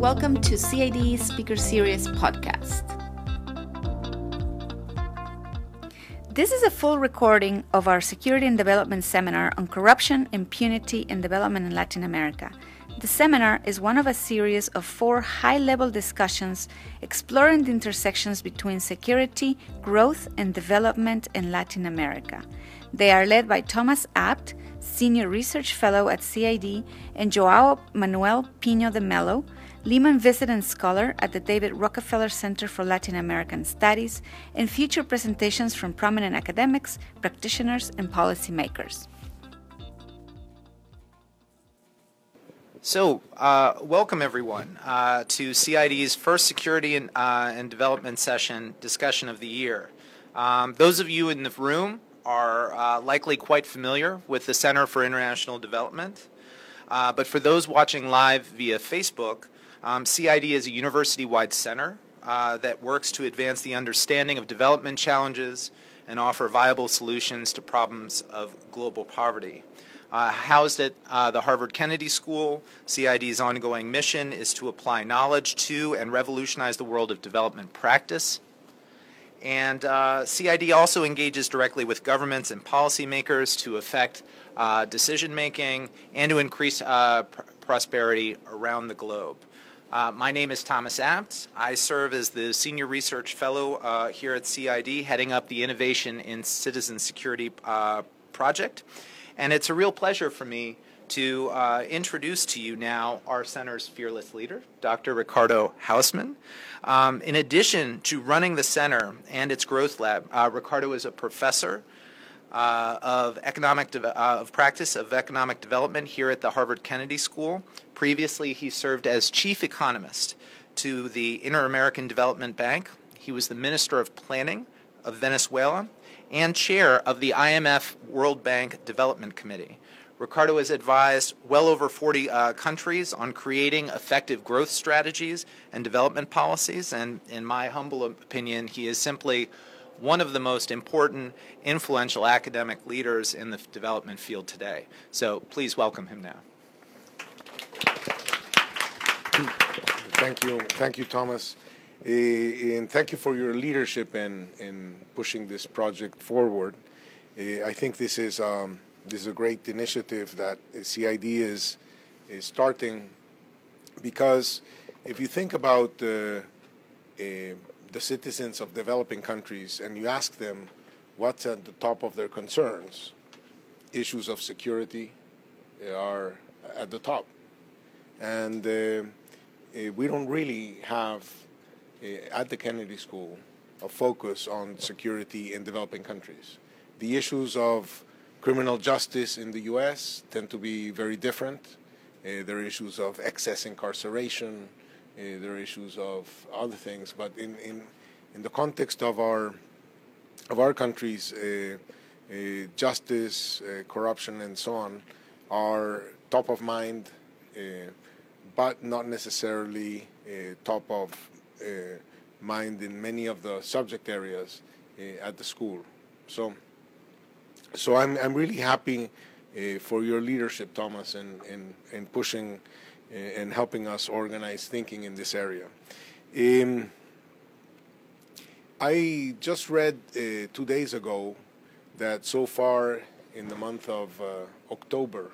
welcome to CID Speaker Series podcast. This is a full recording of our Security and Development Seminar on Corruption, Impunity, and Development in Latin America. The seminar is one of a series of four high level discussions exploring the intersections between security, growth, and development in Latin America. They are led by Thomas Abt, Senior Research Fellow at CID, and Joao Manoel Pinho de Mello, Lehman Visiting Scholar at the David Rockefeller Center for Latin American Studies, and future presentations from prominent academics, practitioners, and policymakers. So, uh, welcome everyone uh, to CID's first security and, uh, and, development session discussion of the year. Um, those of you in the room are uh, likely quite familiar with the Center for International Development. Uh, but for those watching live via Facebook, um, CID is a university wide center uh, that works to advance the understanding of development challenges and offer viable solutions to problems of global poverty. Uh, housed at uh, the Harvard Kennedy School, CID's ongoing mission is to apply knowledge to and revolutionize the world of development practice and uh, CID also engages directly with governments and policymakers to affect uh, decision making and to increase uh, pr- prosperity around the globe. Uh, my name is Thomas Abt. I serve as the Senior Research Fellow uh, here at CID, heading up the Innovation in Citizen Security uh, project. And it's a real pleasure for me to uh, introduce to you now our center's fearless leader, Dr. Ricardo Hausmann. Um, in addition to running the center and its growth lab, uh, Ricardo is a professor uh, of economic de- uh, of practice of economic development here at the Harvard Kennedy School. Previously, he served as chief economist to the Inter American Development Bank. He was the minister of planning of Venezuela and chair of the IMF World Bank Development Committee. Ricardo has advised well over 40 uh, countries on creating effective growth strategies and development policies. And in my humble opinion, he is simply one of the most important, influential academic leaders in the development field today. So please welcome him now. Thank you. Thank you, Thomas. Uh, and thank you for your leadership in, in pushing this project forward. Uh, I think this is. Um, this is a great initiative that CID is is starting because if you think about uh, the citizens of developing countries and you ask them what's at the top of their concerns, issues of security are at the top, and uh, we don't really have uh, at the Kennedy School a focus on security in developing countries. The issues of criminal justice in the U.S. tend to be very different. Uh, there are issues of excess incarceration. Uh, there are issues of other things. But in, in, in the context of our of our countries, uh, uh justice, uh, corruption, and so on are top of mind, but not necessarily top of mind in many of the subject areas at the school. So so I'm, I'm really happy uh, for your leadership, Thomas, in, in, in pushing uh, and helping us organize thinking in this area. Um, I just read uh, two days ago that so far in the month of uh, October,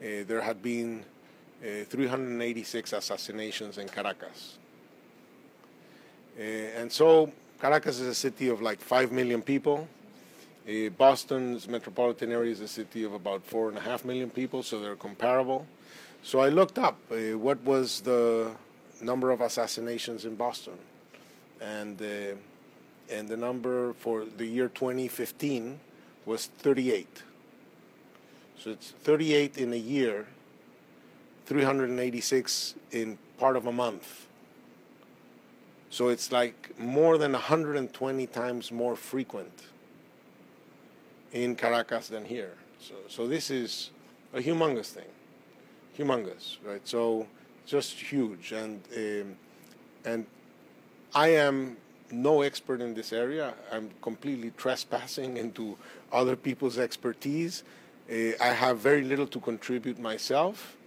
uh, there had been uh, 386 assassinations in Caracas. and so Caracas is a city of like 5 million people uh, Boston's metropolitan area is a city of about four and a half million people, so they're comparable. So I looked up uh, what was the number of assassinations in Boston, and uh, and the number for the year 2015 was 38. So it's 38 in a year, 386 in part of a month. So it's like more than 120 times more frequent in Caracas than here. So, so this is a humongous thing, humongous, right? So just huge, and um, and I am no expert in this area. I'm completely trespassing into other people's expertise. Uh, I have very little to contribute myself.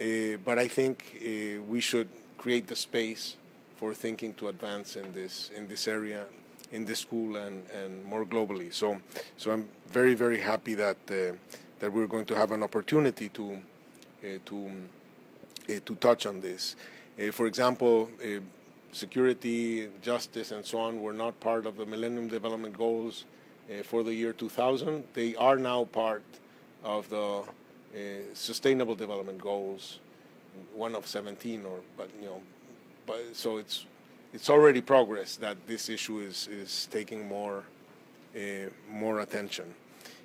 Uh, but I think uh, we should create the space for thinking to advance in this in this area, in this school, and, and more globally. So, so I'm very very happy that uh, that we're going to have an opportunity to uh, to uh, to touch on this. For example, security, justice, and so on were not part of the Millennium Development Goals for the year 2000. They are now part of the Sustainable Development Goals, one of 17, or but you know, but so it's it's already progress that this issue is is taking more uh, more attention.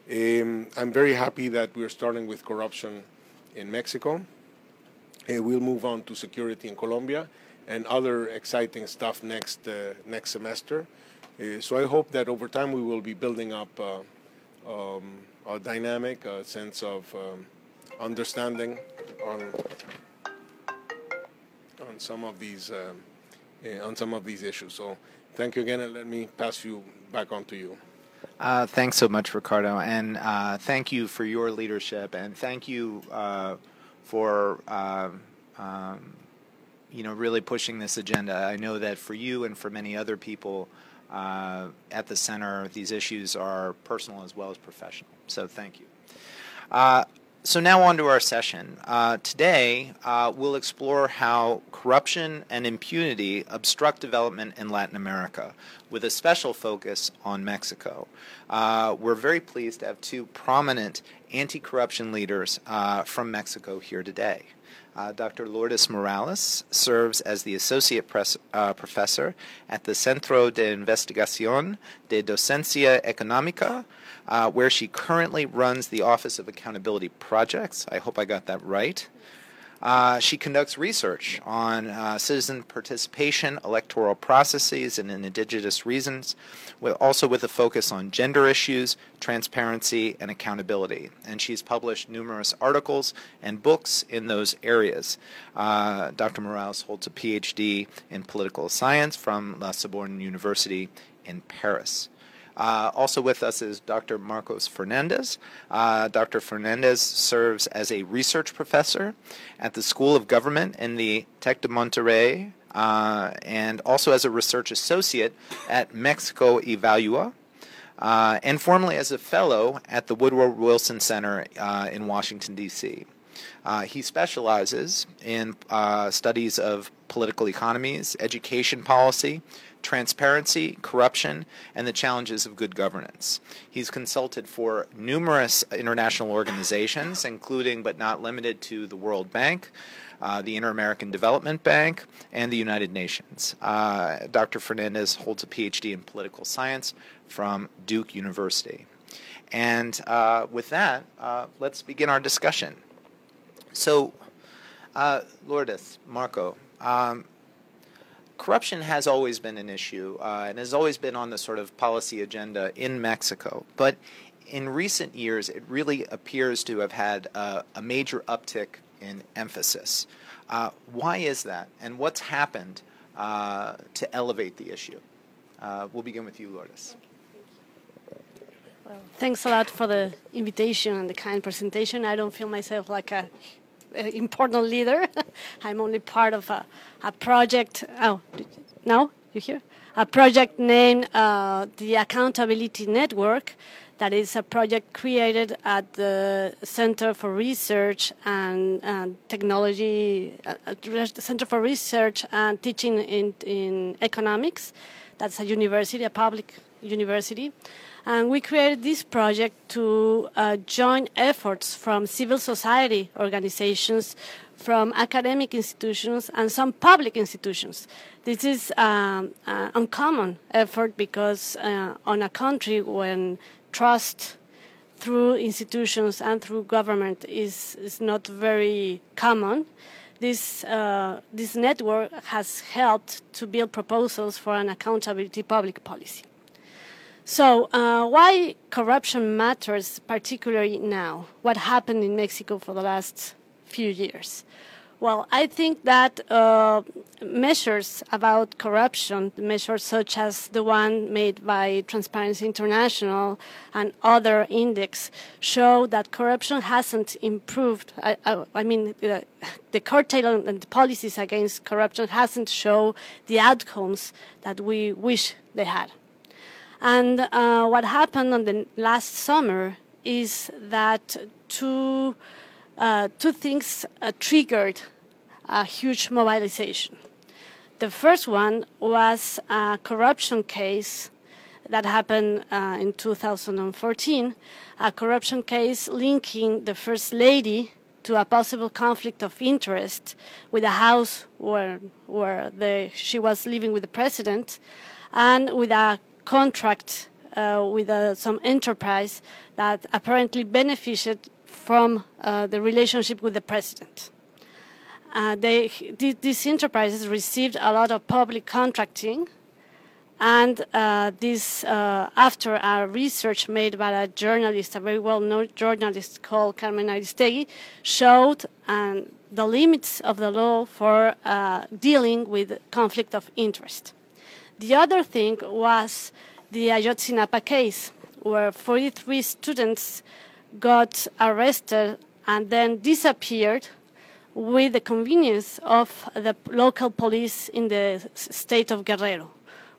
Um, I'm very happy that we're starting with corruption in Mexico. Uh, we'll move on to security in Colombia and other exciting stuff next uh, next semester. Uh, so I hope that over time we will be building up uh, um, a dynamic, a sense of um, understanding on on some of these um, on some of these issues. So thank you again, and let me pass you back on to you. Uh, thanks so much, Ricardo, and uh, thank you for your leadership, and thank you uh, for um, um, you know really pushing this agenda. I know that for you and for many other people uh, at the center, these issues are personal as well as professional. So thank you. So now on to our session. Uh, today, uh, we'll explore how corruption and impunity obstruct development in Latin America, with a special focus on Mexico. Uh, we're very pleased to have two prominent anti-corruption leaders uh, from Mexico here today. Uh, Dr. Lourdes Morales serves as the Associate Pres- uh, Professor at the Centro de Investigación de Docencia Económica uh, where she currently runs the Office of Accountability Projects. I hope I got that right. Uh, she conducts research on uh, citizen participation, electoral processes, and indigenous reasons, with, also with a focus on gender issues, transparency, and accountability. And she's published numerous articles and books in those areas. Uh, Dr. Morales holds a PhD in political science from La Sorbonne University in Paris. Uh, also with us is Dr. Marcos Fernandez. Uh, Dr. Fernandez serves as a research professor at the School of Government in the Tec de Monterrey uh, and also as a research associate at Mexico Evalúa. Uh, and formerly as a fellow at the Woodrow Wilson Center uh, in Washington, D.C. Uh, he specializes in uh, studies of political economies, education policy, transparency, corruption, and the challenges of good governance. He's consulted for numerous international organizations, including but not limited to the World Bank. Uh, the Inter American Development Bank, and the United Nations. Uh, Dr. Fernandez holds a PhD in political science from Duke University. And uh, with that, uh, let's begin our discussion. So, uh, Lourdes, Marco, um, corruption has always been an issue uh, and has always been on the sort of policy agenda in Mexico. But in recent years, it really appears to have had uh, a major uptick in emphasis. Uh, why is that, and what's happened uh, to elevate the issue? Uh, we'll begin with you, Lourdes. Well, thanks a lot for the invitation and the kind presentation. I don't feel myself like a important leader. I'm only part of a, a project. Oh, no, you hear? A project named uh, the Accountability Network. That is a project created at the Center for Research and, and Technology, uh, Center for Research and Teaching in, in Economics. That's a university, a public university. And we created this project to uh, join efforts from civil society organizations, from academic institutions, and some public institutions. This is um, an uncommon effort because uh, on a country when trust through institutions and through government is, is not very common, this, uh, this network has helped to build proposals for an accountability public policy. So, uh, why corruption matters particularly now? What happened in Mexico for the last few years? Well, I think that uh, measures about corruption, measures such as the one made by Transparency International and other index, show that corruption hasn't improved. I, I, I mean, uh, the curtailment and the policies against corruption hasn't shown the outcomes that we wish they had. And uh, what happened on the last summer is that two uh, two things uh, triggered a huge mobilization. The first one was a corruption case that happened uh, in 2014, a corruption case linking the First Lady to a possible conflict of interest with a house where, where the, she was living with the president and with a contract uh, with uh, some enterprise that apparently benefited from uh, the relationship with the president. They, these enterprises received a lot of public contracting, and uh, this, uh, after a research made by a journalist, a very well-known journalist called Carmen Aristegui, showed um, the limits of the law for uh, dealing with conflict of interest. The other thing was the Ayotzinapa case, where 43 students got arrested and then disappeared with the convenience of the local police in the state of Guerrero,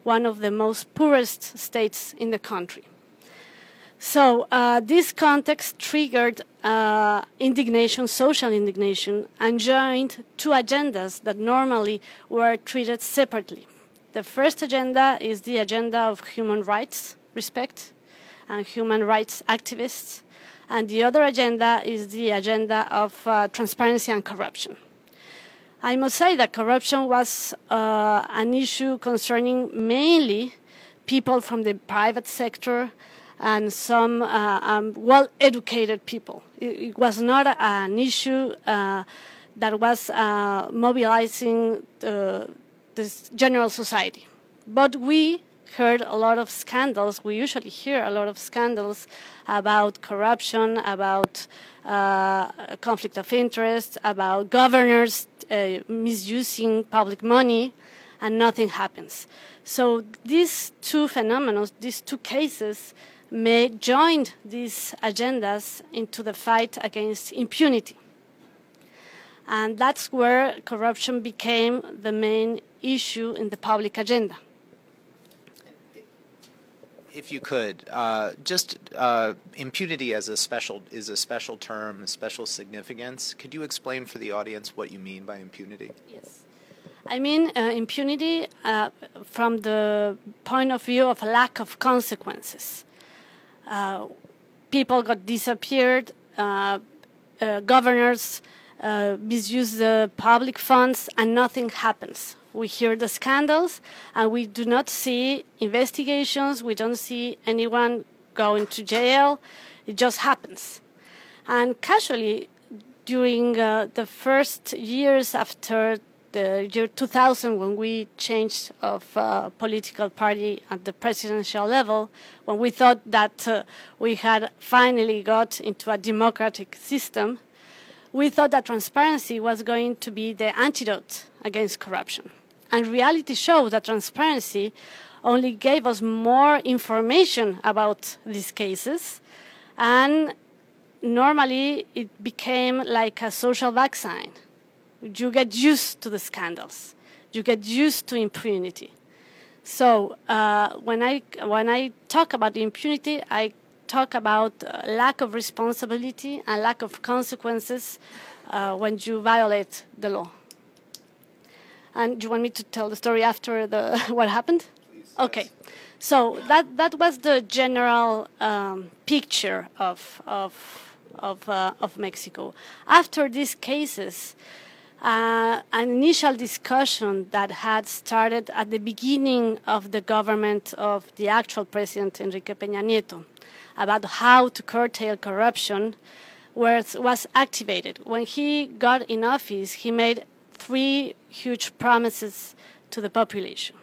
one of the most poorest states in the country. So uh, this context triggered uh, indignation, social indignation, and joined two agendas that normally were treated separately. The first agenda is the agenda of human rights respect and human rights activists, and the other agenda is the agenda of uh, transparency and corruption. I must say that corruption was uh, an issue concerning mainly people from the private sector and some uh, um, well educated people. It, it, was not an issue uh, that was uh, mobilizing the, general society. But we heard a lot of scandals. We usually hear a lot of scandals about corruption, about uh, conflict of interest, about governors uh, misusing public money, and nothing happens. So these two phenomena, these two cases, may join these agendas into the fight against impunity. And that's where corruption became the main issue in the public agenda if you could, uh, just uh, impunity as a special is a special term, a special significance. Could you explain for the audience what you mean by impunity? Yes. I mean uh, impunity uh, from the point of view of a lack of consequences. Uh, people got disappeared. Uh, governors misuse the public funds, and nothing happens we hear the scandals and we do not see investigations, we don't see anyone going to jail. It just happens. And casually, during uh, the first years after the year 2000, when we changed of uh, political party at the presidential level, when we thought that uh, we had finally got into a democratic system, we thought that transparency was going to be the antidote against corruption. And reality shows that transparency only gave us more information about these cases. And normally it became like a social vaccine. You get used to the scandals, you get used to impunity. So uh, when, I, when I talk about impunity, I talk about uh, lack of responsibility and lack of consequences uh, when you violate the law. And do you want me to tell the story after the what happened? Please, okay. Yes. So that that was the general um, picture of of of uh, of Mexico. After these cases, uh, an initial discussion that had started at the beginning of the government of the actual president Enrique Peña Nieto about how to curtail corruption was, was activated. When he got in office, he made three huge promises to the population.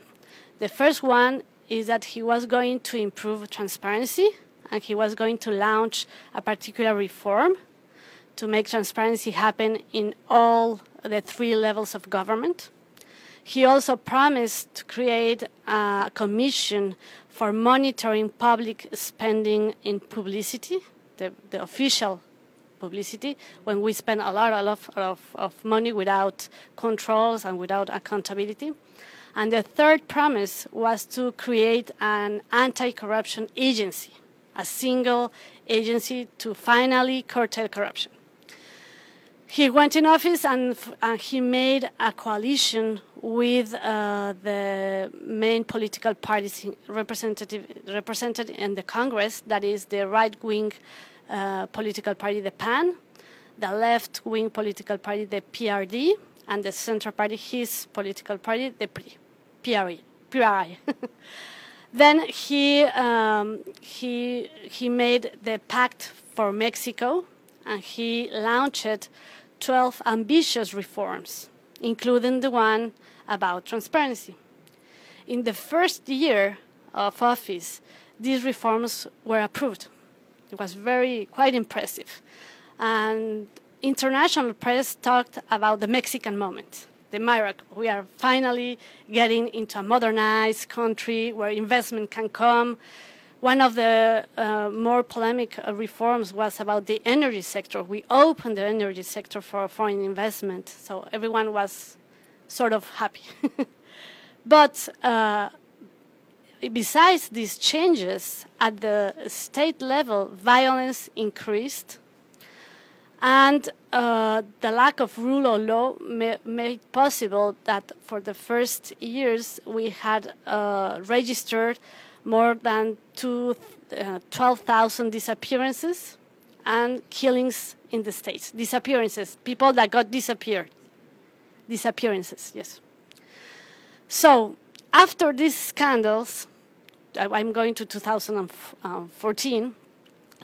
The first one is that he was going to improve transparency and he was going to launch a particular reform to make transparency happen in all the three levels of government. He also promised to create a commission for monitoring public spending in publicity, the, the official publicity, when we spend a lot, a lot of, of money without controls and without accountability. And the third promise was to create an anti corruption agency, a single agency to finally curtail corruption he went in office and, and he made a coalition with uh, the main political parties represented in the Congress, that is the right wing uh, political party, the PAN, the left wing political party, the PRD, and the central party, his political party, the PRI. PRI. Then he, um, he, he made the Pact for Mexico, and he launched 12 ambitious reforms, including the one about transparency. In the first year of office, these reforms were approved. It was very quite impressive. And international press talked about the Mexican moment, the miracle. We are finally getting into a modernized country where investment can come, one of the uh, more polemic uh, reforms was about the energy sector. We opened the energy sector for foreign investment, so everyone was sort of happy. but uh, besides these changes, at the state level, violence increased, and uh, the lack of rule of law ma made possible that for the first years we had uh, registered more than two, uh, 12,000 disappearances and killings in the States. Disappearances, people that got disappeared. Disappearances, yes. So, after these scandals, I'm going to 2014,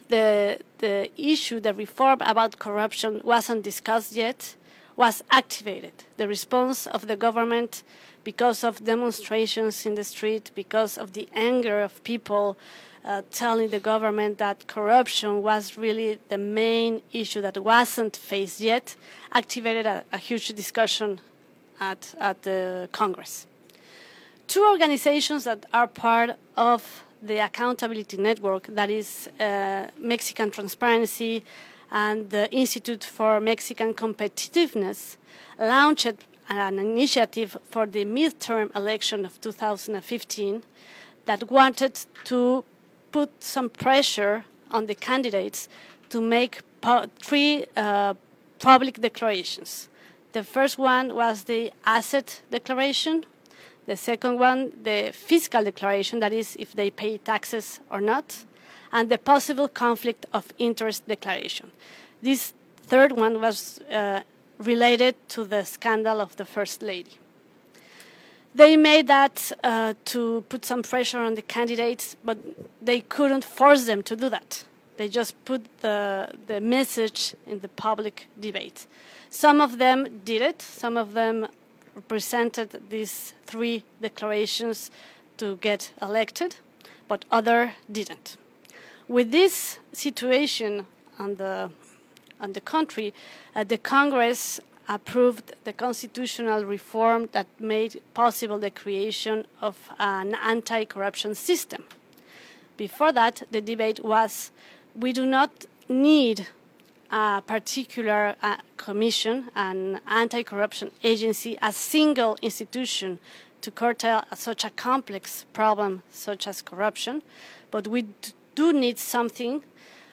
the, the issue, the reform about corruption wasn't discussed yet, was activated. The response of the government because of demonstrations in the street, because of the anger of people uh, telling the government that corruption was really the main issue that wasn't faced yet, activated a, a huge discussion at, at the Congress. Two organizations that are part of the accountability network, that is uh, Mexican Transparency and the Institute for Mexican Competitiveness, launched an initiative for the midterm election of 2015 that wanted to put some pressure on the candidates to make three uh, public declarations. The first one was the asset declaration. The second one, the fiscal declaration, that is, if they pay taxes or not, and the possible conflict of interest declaration. This third one was uh, related to the scandal of the First Lady. They made that uh, to put some pressure on the candidates, but they couldn't force them to do that. They just put the, the message in the public debate. Some of them did it, some of them presented these three declarations to get elected, but other didn't. With this situation on the and the country, uh, the Congress approved the constitutional reform that made possible the creation of an anti corruption system. Before that, the debate was we do not need a particular uh, commission, an anti corruption agency, a single institution to curtail such a complex problem such as corruption, but we do need something,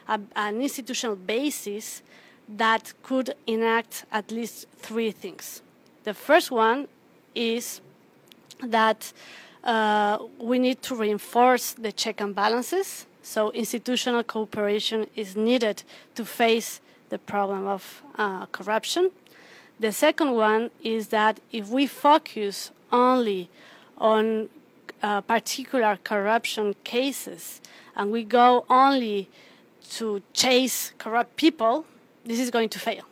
a, an institutional basis that could enact at least three things. The first one is that uh, we need to reinforce the check and balances. So, institutional cooperation is needed to face the problem of uh, corruption. The second one is that if we focus only on uh, particular corruption cases and we go only to chase corrupt people, this is going to fail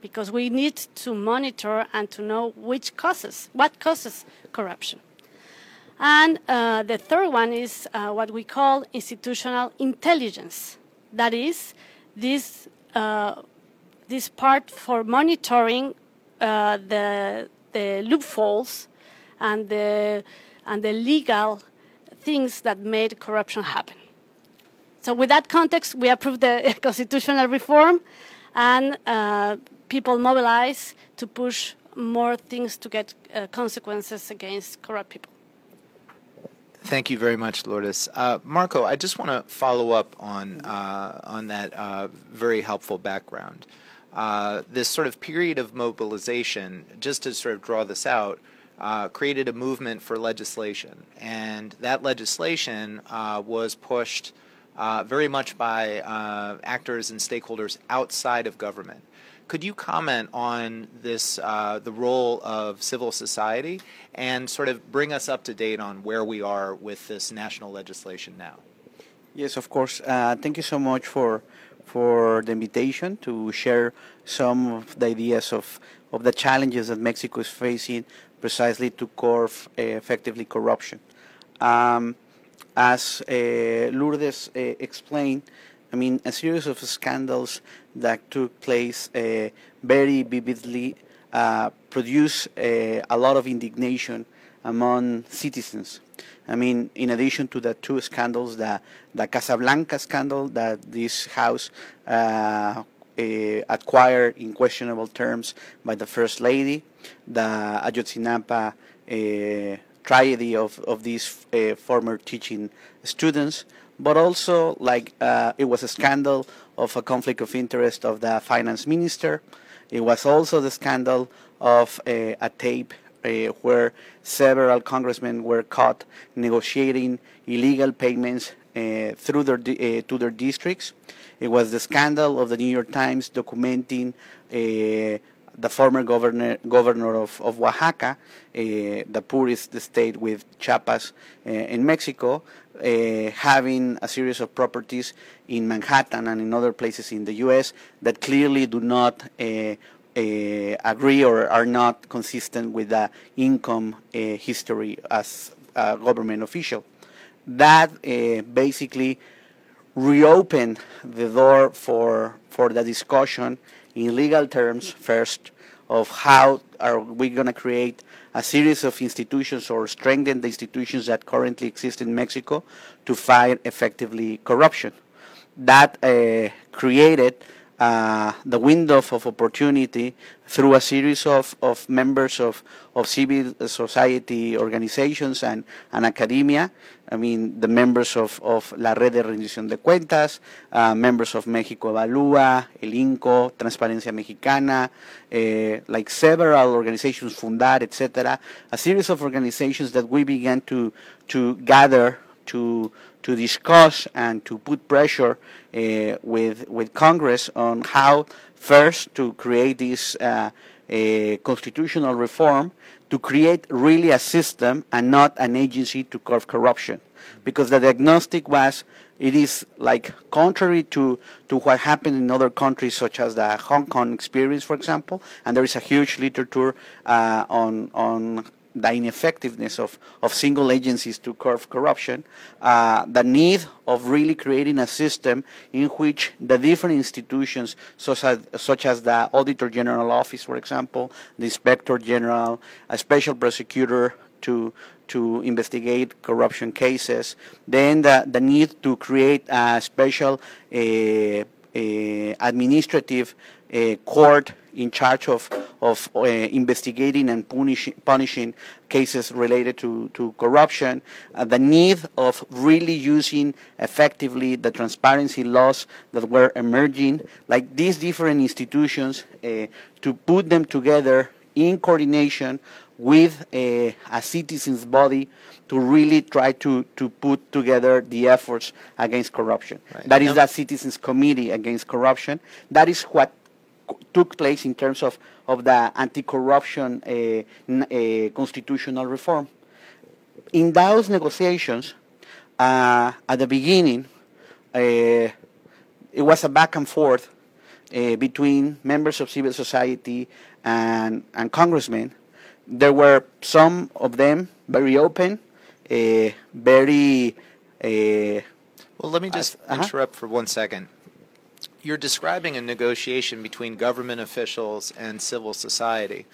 because we need to monitor and to know which causes, what causes corruption. And uh, the third one is uh, what we call institutional intelligence. That is, this this part for monitoring uh, the the loopholes and the and the legal things that made corruption happen. So, with that context, we approved the constitutional reform, and uh, people mobilize to push more things to get uh, consequences against corrupt people. Thank you very much, Lourdes. Uh, Marco, I just want to follow up on uh, on that uh, very helpful background. Uh, this sort of period of mobilization, just to sort of draw this out, uh, created a movement for legislation, and that legislation uh, was pushed very much by actors and stakeholders outside of government. Could you comment on this, uh, the role of civil society, and sort of bring us up to date on where we are with this national legislation now? Yes, of course. Uh, thank you so much for for the invitation to share some of the ideas of of the challenges that Mexico is facing precisely to curb uh, effectively corruption. Um, as uh, Lourdes uh, explained, I mean, a series of scandals that took place uh, very vividly uh, produced uh, a lot of indignation among citizens. I mean, in addition to the two scandals, the, the Casablanca scandal that this House uh, uh, acquired in questionable terms by the First Lady, the Ayotzinapa uh, tragedy of, of these former teaching students, but also like uh, it was a scandal of a conflict of interest of the finance minister. It was also the scandal of uh, a tape uh, where several congressmen were caught negotiating illegal payments uh, through their uh, to their districts. It was the scandal of the New York Times documenting uh, the former governor governor of, of Oaxaca, the poorest state with Chiapas in Mexico, uh, having a series of properties in Manhattan and in other places in the U.S. that clearly do not uh, uh, agree or are not consistent with the income uh, history as a government official. That uh, basically reopened the door for for the discussion in legal terms first of how are we going to create a series of institutions or strengthen the institutions that currently exist in Mexico to fight effectively corruption. That uh, created uh, the window of opportunity through a series of, of members of, of civil society organizations and, and academia. I mean, the members of, of La Red de Rendición de Cuentas, uh, members of México Evalúa, El IMCO, Transparencia Mexicana, uh, like several organizations, Fundar, etc. A series of organizations that we began to, to gather to to discuss and to put pressure uh, with with Congress on how first to create this uh, constitutional reform to create really a system and not an agency to curb corruption. Because the diagnostic was it is like contrary to, to what happened in other countries such as the Hong Kong experience, for example, and there is a huge literature uh, on on the ineffectiveness of, of single agencies to curb corruption, uh, the need of really creating a system in which the different institutions, such as, such as the Auditor General Office, for example, the Inspector General, a special prosecutor to to investigate corruption cases, then the, the need to create a special uh, uh, administrative court in charge of, of uh, investigating and punish, punishing cases related to, to corruption, uh, the need of really using effectively the transparency laws that were emerging, like these different institutions, uh, to put them together in coordination with a, uh, a citizens body to really try to, to put together the efforts against corruption. Right. That is that citizens committee against corruption. That is what took place in terms of, of the anti-corruption uh, uh, constitutional reform. In those negotiations, uh, at the beginning, uh, it was a back and forth uh, between members of civil society and, and congressmen. There were some of them very open, uh, very. well, let me just -huh. interrupt for one second you're describing a negotiation between government officials and civil society.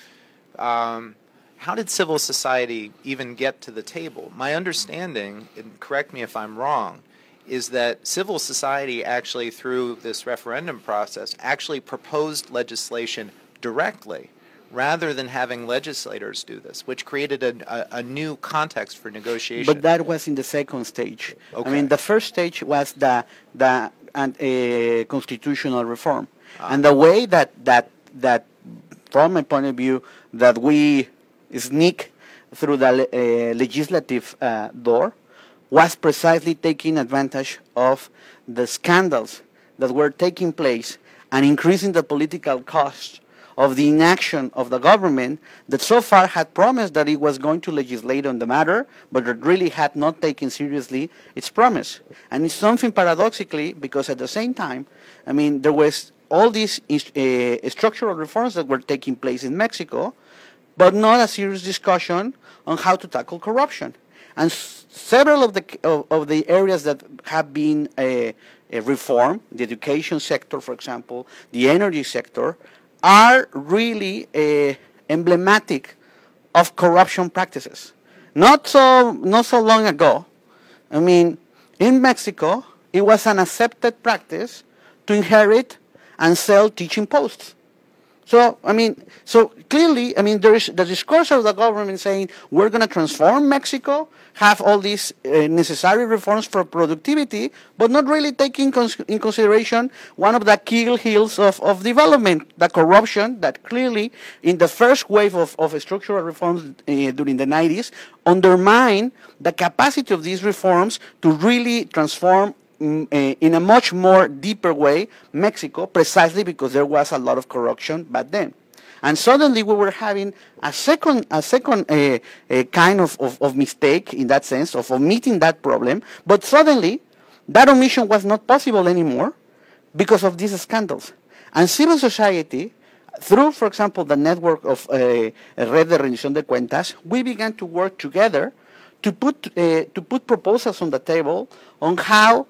Um, how did civil society even get to the table? My understanding, and correct me if I'm wrong, is that civil society actually, through this referendum process, actually proposed legislation directly rather than having legislators do this, which created a, a, a new context for negotiation. But that was in the second stage. Okay. I mean, the first stage was the the and, uh, constitutional reform, Ah. and the way that that that, from my point of view, that we sneak through the le- uh, legislative uh, door was precisely taking advantage of the scandals that were taking place and increasing the political cost of the inaction of the government that so far had promised that it was going to legislate on the matter, but that really had not taken seriously its promise. And it's something paradoxically because at the same time, I mean, there was all these uh, structural reforms that were taking place in Mexico, but not a serious discussion on how to tackle corruption. And several of the of, of the areas that have been uh, uh, reformed, the education sector, for example, the energy sector, are really uh, emblematic of corruption practices. Not so not so long ago, I mean, in Mexico, it was an accepted practice to inherit and sell teaching posts. So, I mean, so clearly, I mean, there is the discourse of the government saying we're going to transform Mexico, have all these uh, necessary reforms for productivity, but not really taking cons- in consideration one of the key hills of, of development, the corruption that clearly, in the first wave of, of structural reforms uh, during the 90s, undermined the capacity of these reforms to really transform in a much more deeper way Mexico, precisely because there was a lot of corruption back then. And suddenly we were having a second, a second uh, uh, kind of, of, of mistake in that sense of omitting that problem. But suddenly, that omission was not possible anymore because of these scandals. And civil society, through, for example, the network of uh, Red de Rendición de Cuentas, we began to work together to put, to put proposals on the table on how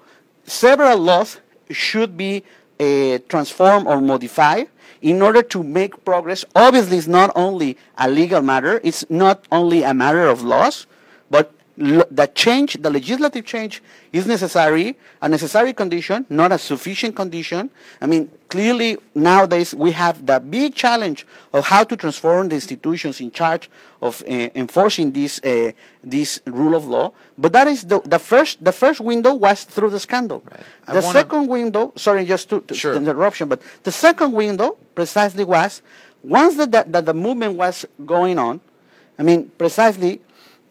several laws should be uh, transformed or modified in order to make progress. Obviously, it's not only a legal matter, it's not only a matter of laws, but the change, the legislative change is necessary, a necessary condition, not a sufficient condition. I mean, clearly nowadays we have the big challenge of how to transform the institutions in charge of uh, enforcing this uh, this rule of law. But that is the, the first the first window was through the scandal. I The wanna- second window, sorry, just to, to Sure. the interruption, but the second window precisely was once that the, that the movement was going on. I mean, precisely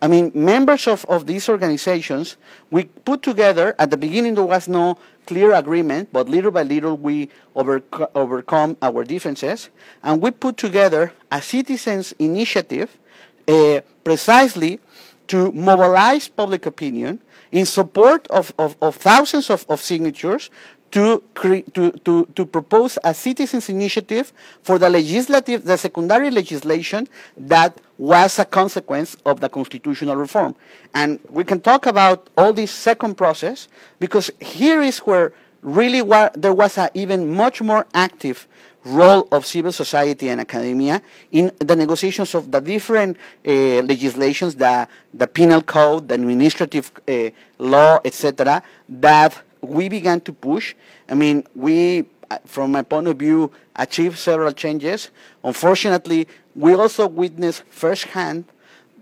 I mean, members of, of these organizations, we put together, at the beginning there was no clear agreement, but little by little we overco- overcome our differences, and we put together a citizens initiative uh, precisely to mobilize public opinion in support of, of, of thousands of, of signatures to, to, to, to propose a citizens initiative for the legislative, the secondary legislation that was a consequence of the constitutional reform. And we can talk about all this second process because here is where really wa- there was an even much more active role of civil society and academia in the negotiations of the different uh, legislations, the, the penal code, the administrative uh, law, etc., that we began to push. I mean, we, from my point of view, achieved several changes. Unfortunately, we also witnessed firsthand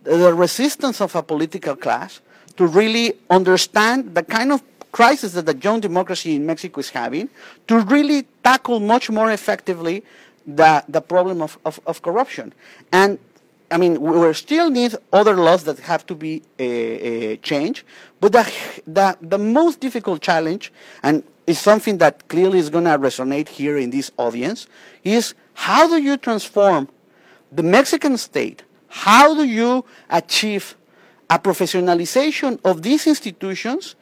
the resistance of a political class to really understand the kind of crisis that the young democracy in Mexico is having, to really tackle much more effectively the, the problem of, of, of corruption. And I mean, we still need other laws that have to be uh, uh, changed, but the, the, the most difficult challenge, and is something that clearly is going to resonate here in this audience, is how do you transform the Mexican state? How do you achieve a professionalization of these institutions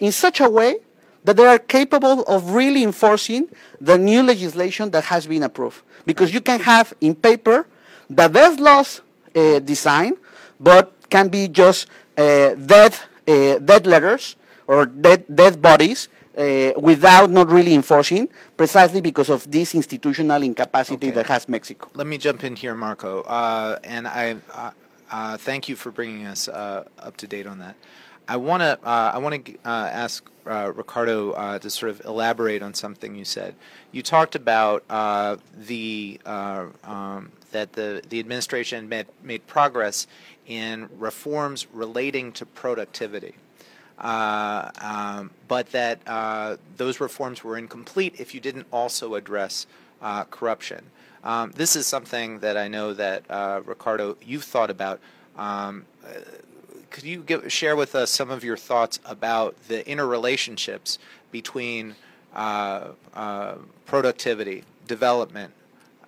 in such a way that they are capable of really enforcing the new legislation that has been approved? Because you can have in paper the best laws uh, design, but can be just uh, dead, uh, dead letters or dead, dead bodies uh, without not really enforcing, precisely because of this institutional incapacity Okay. that has Mexico. Let me jump in here, Marco, uh, and I uh, uh, thank you for bringing us uh, up to date on that. I want to uh, I want to uh, ask uh, Ricardo uh, to sort of elaborate on something you said. You talked about uh, the uh, um, that the the administration made made progress in reforms relating to productivity. Uh, um, but that uh, those reforms were incomplete if you didn't also address uh, corruption. Um, this is something that I know that uh, Ricardo you've thought about. Um, uh, could you give, share with us some of your thoughts about the interrelationships between productivity, development,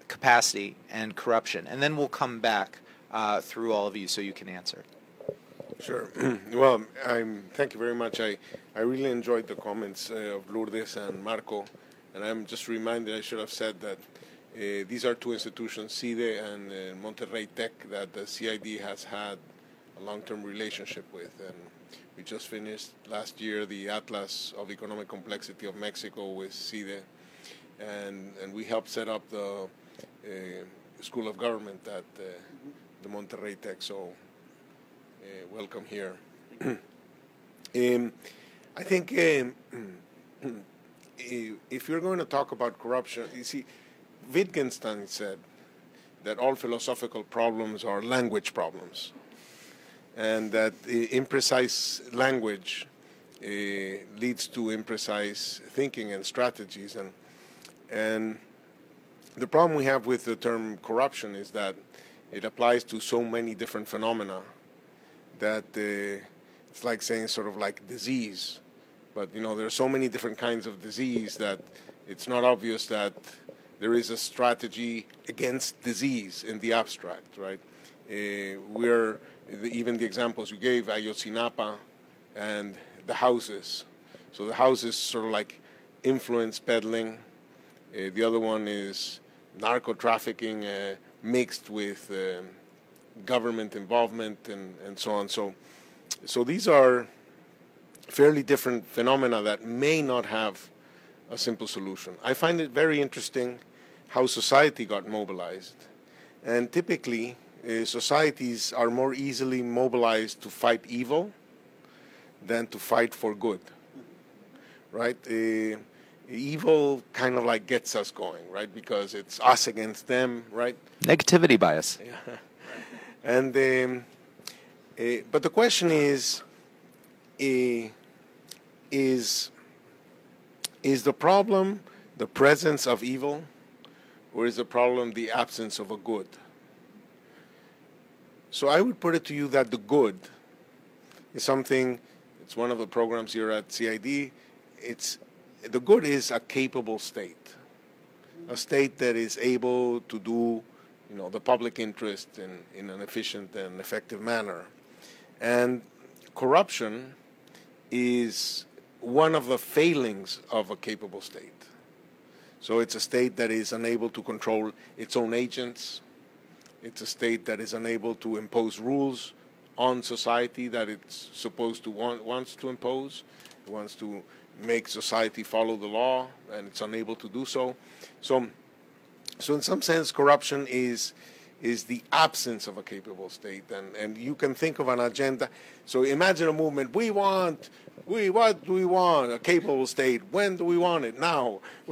capacity, and corruption? And then we'll come back through all of you so you can answer. Sure. well, I'm, thank you very much. I, I really enjoyed the comments uh, of Lourdes and Marco, and I'm just reminded I should have said that uh, these are two institutions, CIDE and uh, Monterrey Tech, that the CID has had a long-term relationship with. And we just finished last year the Atlas of Economic Complexity of Mexico with CIDE, and, and we helped set up the uh, School of Government at uh, the Monterrey Tech. So uh, welcome here. um, I think um, if you're going to talk about corruption, you see, Wittgenstein said that all philosophical problems are language problems, and that imprecise language uh, leads to imprecise thinking and strategies. And and the problem we have with the term corruption is that it applies to so many different phenomena that uh, it's like saying sort of like disease. But you know, there are so many different kinds of disease that it's not obvious that there is a strategy against disease in the abstract, right? Uh, we're the, even the examples you gave, Ayotzinapa, and the houses. So the houses sort of like influence peddling. Uh, the other one is narco trafficking uh, mixed with um, government involvement and, and so on. So, so these are fairly different phenomena that may not have a simple solution. I find it very interesting how society got mobilized. And typically, uh, societies are more easily mobilized to fight evil than to fight for good. Right? Uh, evil kind of like gets us going, right? Because it's us against them, right? Negativity bias. And um, uh, but the question is, uh, is is the problem the presence of evil, or is the problem the absence of a good? So I would put it to you that the good is something. It's one of the programs here at CID. It's the good is a capable state, a state that is able to do you know, the public interest in, in an efficient and effective manner. And corruption is one of the failings of a capable state. So it's a state that is unable to control its own agents. It's a state that is unable to impose rules on society that it's supposed to want, wants to impose. It wants to make society follow the law, and it's unable to do so. So so in some sense, corruption is is the absence of a capable state, and, and you can think of an agenda. So imagine a movement. We want, we what do we want? A capable state. When do we want it? Now.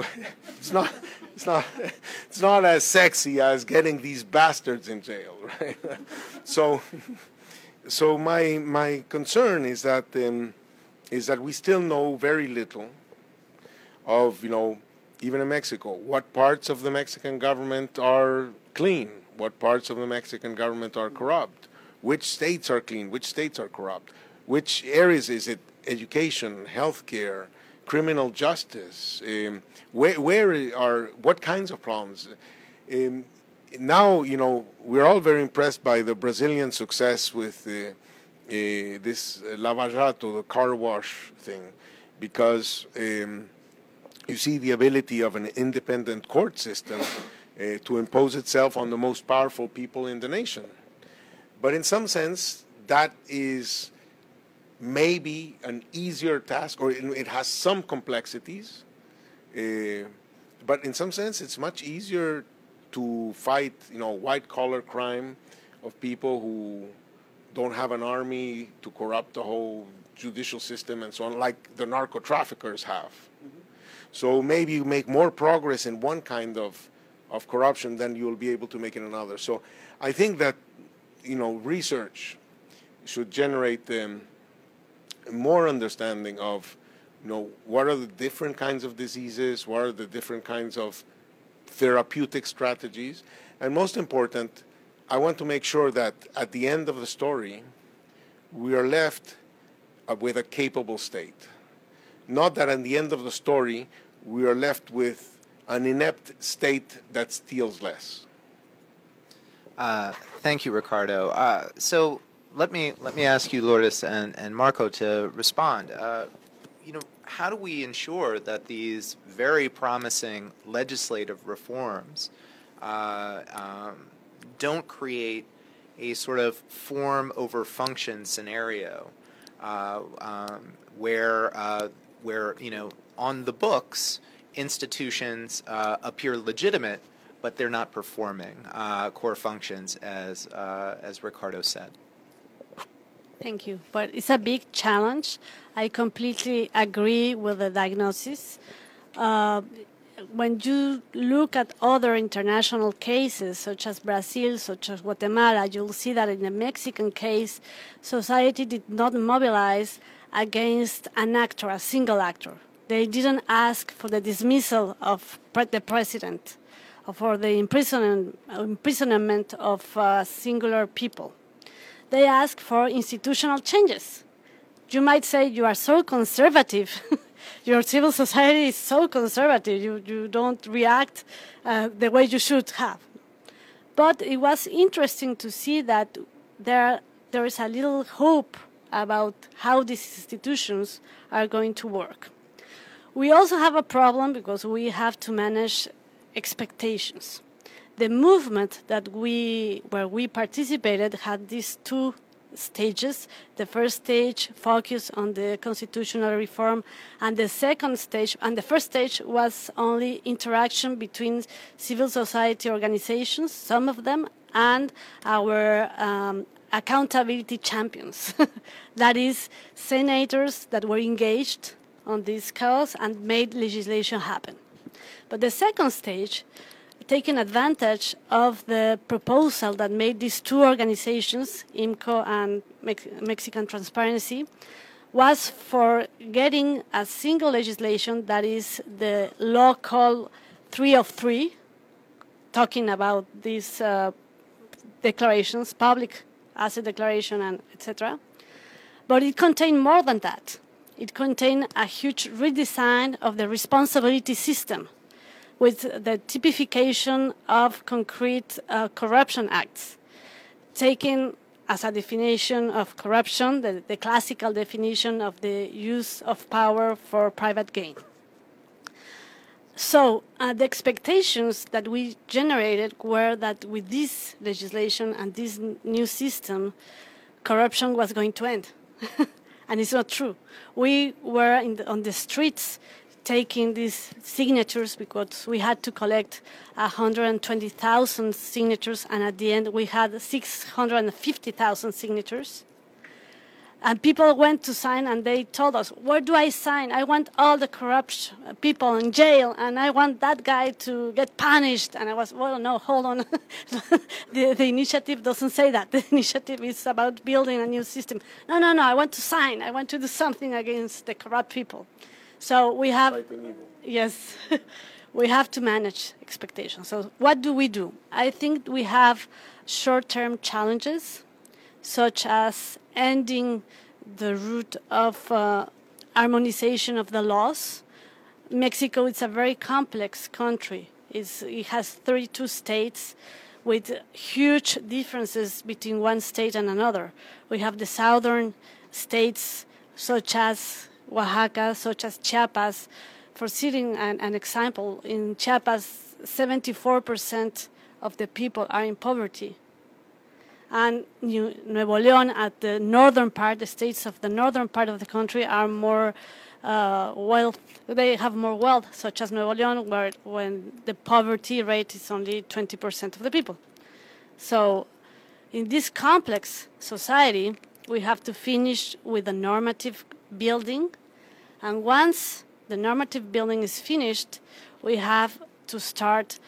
it's not, it's not, it's not as sexy as getting these bastards in jail, right? so, so my my concern is that um, is that we still know very little of you know even in Mexico, what parts of the Mexican government are clean, what parts of the Mexican government are corrupt, which states are clean, which states are corrupt, which areas? Is it education, healthcare, criminal justice, um, where, where are what kinds of problems? Um, now, you know, we're all very impressed by the Brazilian success with uh, uh, this Lava Jato, the car wash thing, because. Um, you see the ability of an independent court system uh, to impose itself on the most powerful people in the nation. But in some sense, that is maybe an easier task, or it, has some complexities. Uh, but in some sense, it's much easier to fight, you know, white collar crime of people who don't have an army to corrupt the whole judicial system and so on, like the narco traffickers have. So maybe you make more progress in one kind of of corruption than you'll be able to make in another. So I think that you know research should generate um, more understanding of you know what are the different kinds of diseases, what are the different kinds of therapeutic strategies, and most important, I want to make sure that at the end of the story, we are left uh, with a capable state. Not that at the end of the story, we are left with an inept state that steals less. Uh, thank you, Ricardo. Uh, so let me let me ask you, Lourdes and, and Marco, to respond. Uh, you know, how do we ensure that these very promising legislative reforms uh, um, don't create a sort of form over function scenario uh, um, where uh, where you know on the books institutions uh, appear legitimate, but they're not performing uh, core functions as uh, as Ricardo said. Thank you. But it's a big challenge. I completely agree with the diagnosis. Uh, when you look at other international cases, such as Brazil, such as Guatemala, you'll see that in the Mexican case, society did not mobilize against an actor, a single actor. They didn't ask for the dismissal of the president or for the imprisonment, of uh, singular people. They asked for institutional changes. You might say you are so conservative. Your civil society is so conservative. You, you don't react uh, the way you should have. But it was interesting to see that there, there is a little hope about how these institutions are going to work. We also have a problem because we have to manage expectations. The movement that we where we participated had these two stages. The first stage focused on the constitutional reform, and the second stage, and the first stage was only interaction between civil society organizations, some of them, and our um, accountability champions. that is, senators that were engaged on this cause and made legislation happen. But the second stage, taking advantage of the proposal that made these two organizations, IMCO and Mex Mexican Transparency, was for getting a single legislation that is the law called three of three, talking about these uh, declarations, public asset declaration, and etc. But it contained more than that. It contained a huge redesign of the responsibility system with the typification of concrete uh, corruption acts, taking as a definition of corruption the, the classical definition of the use of power for private gain. So uh, the expectations that we generated were that with this legislation and this new system, corruption was going to end. and it's not true. We were the, on the streets taking these signatures because we had to collect 120,000 signatures, and at the end we had 650,000 signatures. And people went to sign, and they told us, "Where do I sign? I want all the corrupt people in jail, and I want that guy to get punished." And I was, "Well, no, hold on. the, the initiative doesn't say that. The initiative is about building a new system. No, no, no. I want to sign. I want to do something against the corrupt people." So we have, yes, we have to manage expectations. So what do we do? I think we have short-term challenges, such as ending the route of uh, harmonization of the laws. Mexico is a very complex country. It's, it has 32 states with huge differences between one state and another. We have the southern states, such as Oaxaca, such as Chiapas. For citing an, an example, in Chiapas, 74% of the people are in poverty. And New, Nuevo León at the northern part, the states of the northern part of the country are more uh, wealth, they have more wealth, such as Nuevo León, where when the poverty rate is only 20% of the people. So, in this complex society, we have to finish with the normative building, and once the normative building is finished, we have to start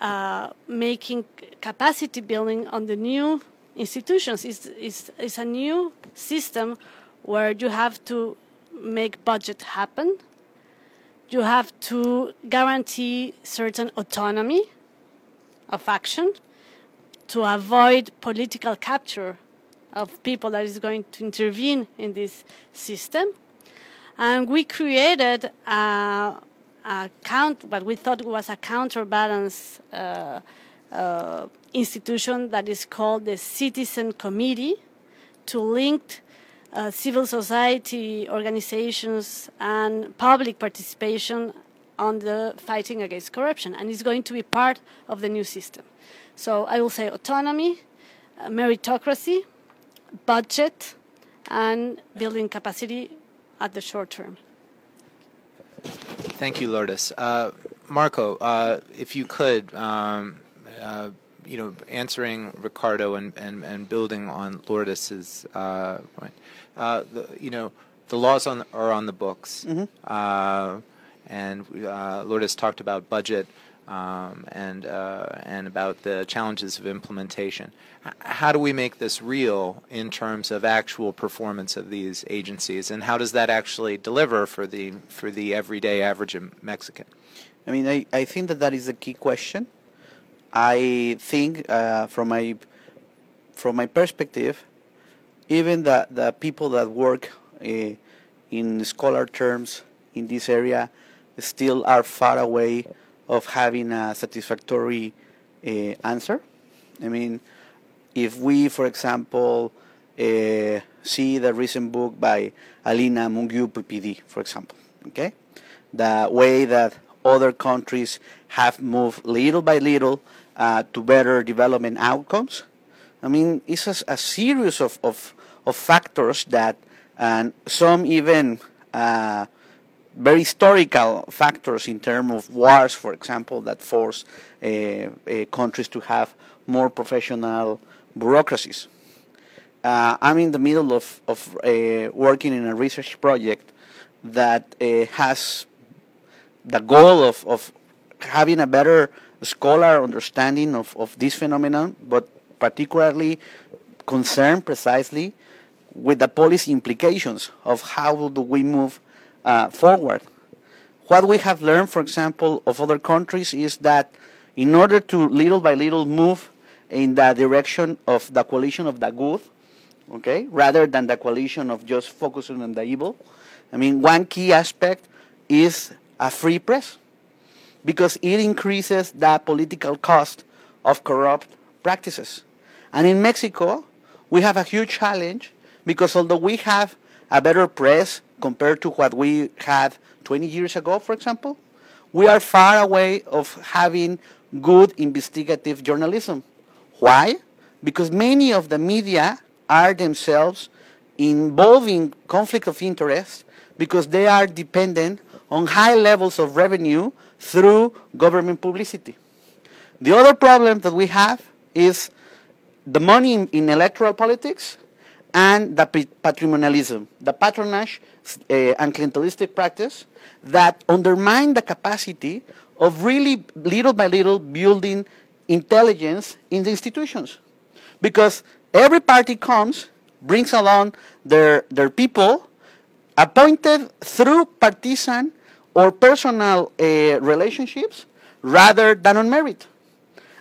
uh, making capacity building on the new institutions. It's, it's, it's a new system where you have to make budget happen. You have to guarantee certain autonomy of action to avoid political capture of people that is going to intervene in this system. And we created a, a count, what we thought was a counterbalance uh, uh, institution that is called the Citizen Committee to link uh, civil society organizations and public participation on the fighting against corruption, and it's going to be part of the new system. So I will say autonomy, uh, meritocracy, budget, and building capacity at the short term. Thank you, Lourdes. Uh, Marco, uh, if you could, um, uh, you know, answering Ricardo and, and, and building on Lourdes's uh, point uh, the, you know, the laws on, are on the books. Mm-hmm. Uh, and uh, Lourdes talked about budget um, and, uh, and about the challenges of implementation. how do we make this real in terms of actual performance of these agencies, and how does that actually deliver for the, for the everyday average Mexican? I mean, I, I think that that is a key question. I think uh, from my from my perspective, even the, the people that work uh, in scholar terms in this area still are far away of having a satisfactory uh, answer. I mean, if we, for example, uh, see the recent book by Alina Mungiu Pippidi, for example, okay, the way that other countries have moved little by little uh, to better development outcomes, I mean, it's a, a series of, of, of, factors that, and some even uh, very historical factors in terms of wars, for example, that force uh, uh, countries to have more professional bureaucracies. Uh, I'm in the middle of, of uh, working in a research project that uh, has the goal of, of having a better scholar understanding of, of this phenomenon, but particularly concerned precisely with the policy implications of how do we move uh, forward. What we have learned, for example, of other countries is that in order to little by little move in the direction of the coalition of the good, okay, rather than the coalition of just focusing on the evil, I mean, one key aspect is a free press because it increases the political cost of corrupt practices. And in Mexico, we have a huge challenge because although we have a better press compared to what we had 20 years ago, for example, we are far away of having good investigative journalism. Why? Because many of the media are themselves involving conflict of interest because they are dependent on high levels of revenue through government publicity. The other problem that we have is the money in, in electoral politics and the patrimonialism, the patronage uh, and clientelistic practice that undermine the capacity of really little by little building intelligence in the institutions. Because every party comes, brings along their, their people, appointed through partisan or personal uh, relationships rather than on merit.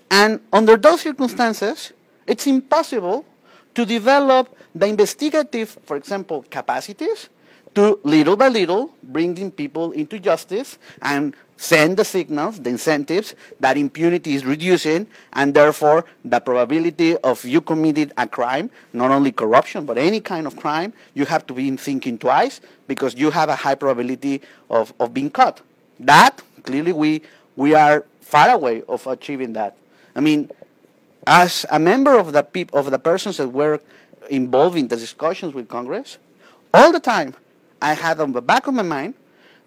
And under those circumstances, it's impossible to develop the investigative, for example, capacities to little by little bringing people into justice and send the signals, the incentives that impunity is reducing and therefore the probability of you committed a crime, not only corruption, but any kind of crime, you have to be thinking twice because you have a high probability of, of being caught. That, clearly we, we are far away of achieving that. I mean, as a member of the peop- of the persons that were involved in the discussions with Congress, all the time I had on the back of my mind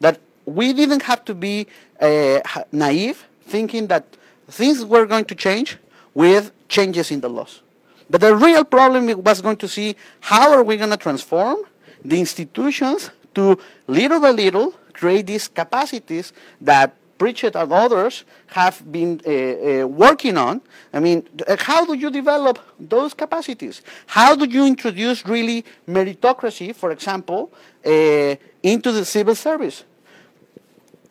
that we didn't have to be uh, naive, thinking that things were going to change with changes in the laws. But the real problem was going to see how are we going to transform the institutions to little by little create these capacities that Pritchett and others have been uh, uh, working on. I mean, uh, how do you develop those capacities? How do you introduce really meritocracy, for example, uh, into the civil service?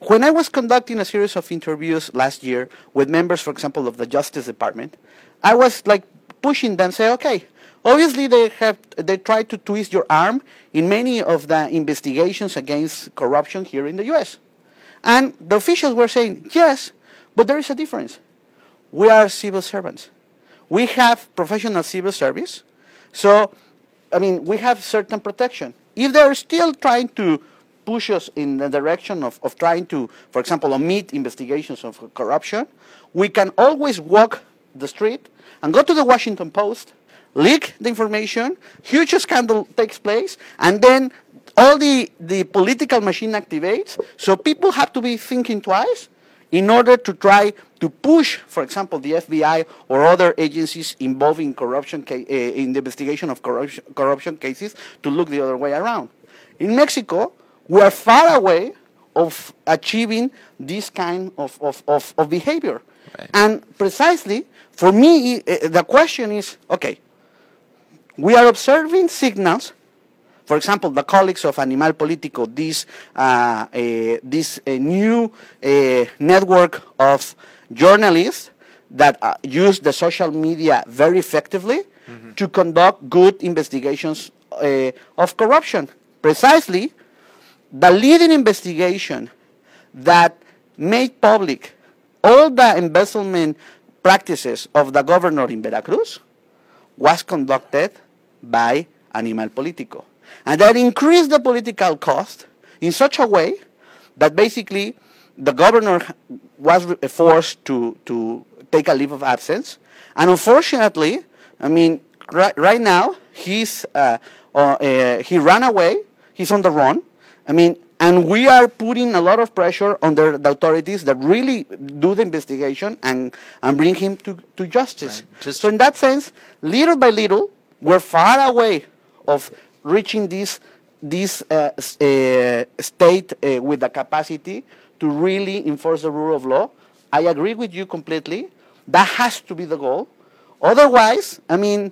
When I was conducting a series of interviews last year with members, for example, of the Justice Department, I was like pushing them, say, okay, obviously they have they try to twist your arm in many of the investigations against corruption here in the U.S. And the officials were saying, yes, but there is a difference. We are civil servants. We have professional civil service. So, I mean, we have certain protection. If they're still trying to push us in the direction of, of trying to, for example, omit investigations of corruption, we can always walk the street and go to the Washington Post, leak the information, huge scandal takes place, and then all the, the political machine activates, so people have to be thinking twice in order to try to push, for example, the FBI or other agencies involved in corruption, uh, in the investigation of corruption, corruption cases, to look the other way around. In Mexico, we are far away of achieving this kind of, of, of, of behavior. Right. And precisely, for me, the question is, okay, we are observing signals for example, the colleagues of Animal Politico, this, uh, this new network of journalists that uh, use the social media very effectively mm-hmm. to conduct good investigations uh, of corruption. Precisely, the leading investigation that made public all the embezzlement practices of the governor in Veracruz was conducted by Animal Politico. And that increased the political cost in such a way that basically the governor was forced to, to take a leave of absence. And unfortunately, I mean, right, right now, he's, uh, uh, uh, he ran away, he's on the run. I mean, and we are putting a lot of pressure on the, the authorities that really do the investigation and, and bring him to, to justice. Right. So in that sense, little by little, we're far away of reaching this, this uh, uh, state uh, with the capacity to really enforce the rule of law. I agree with you completely. That has to be the goal. Otherwise, I mean,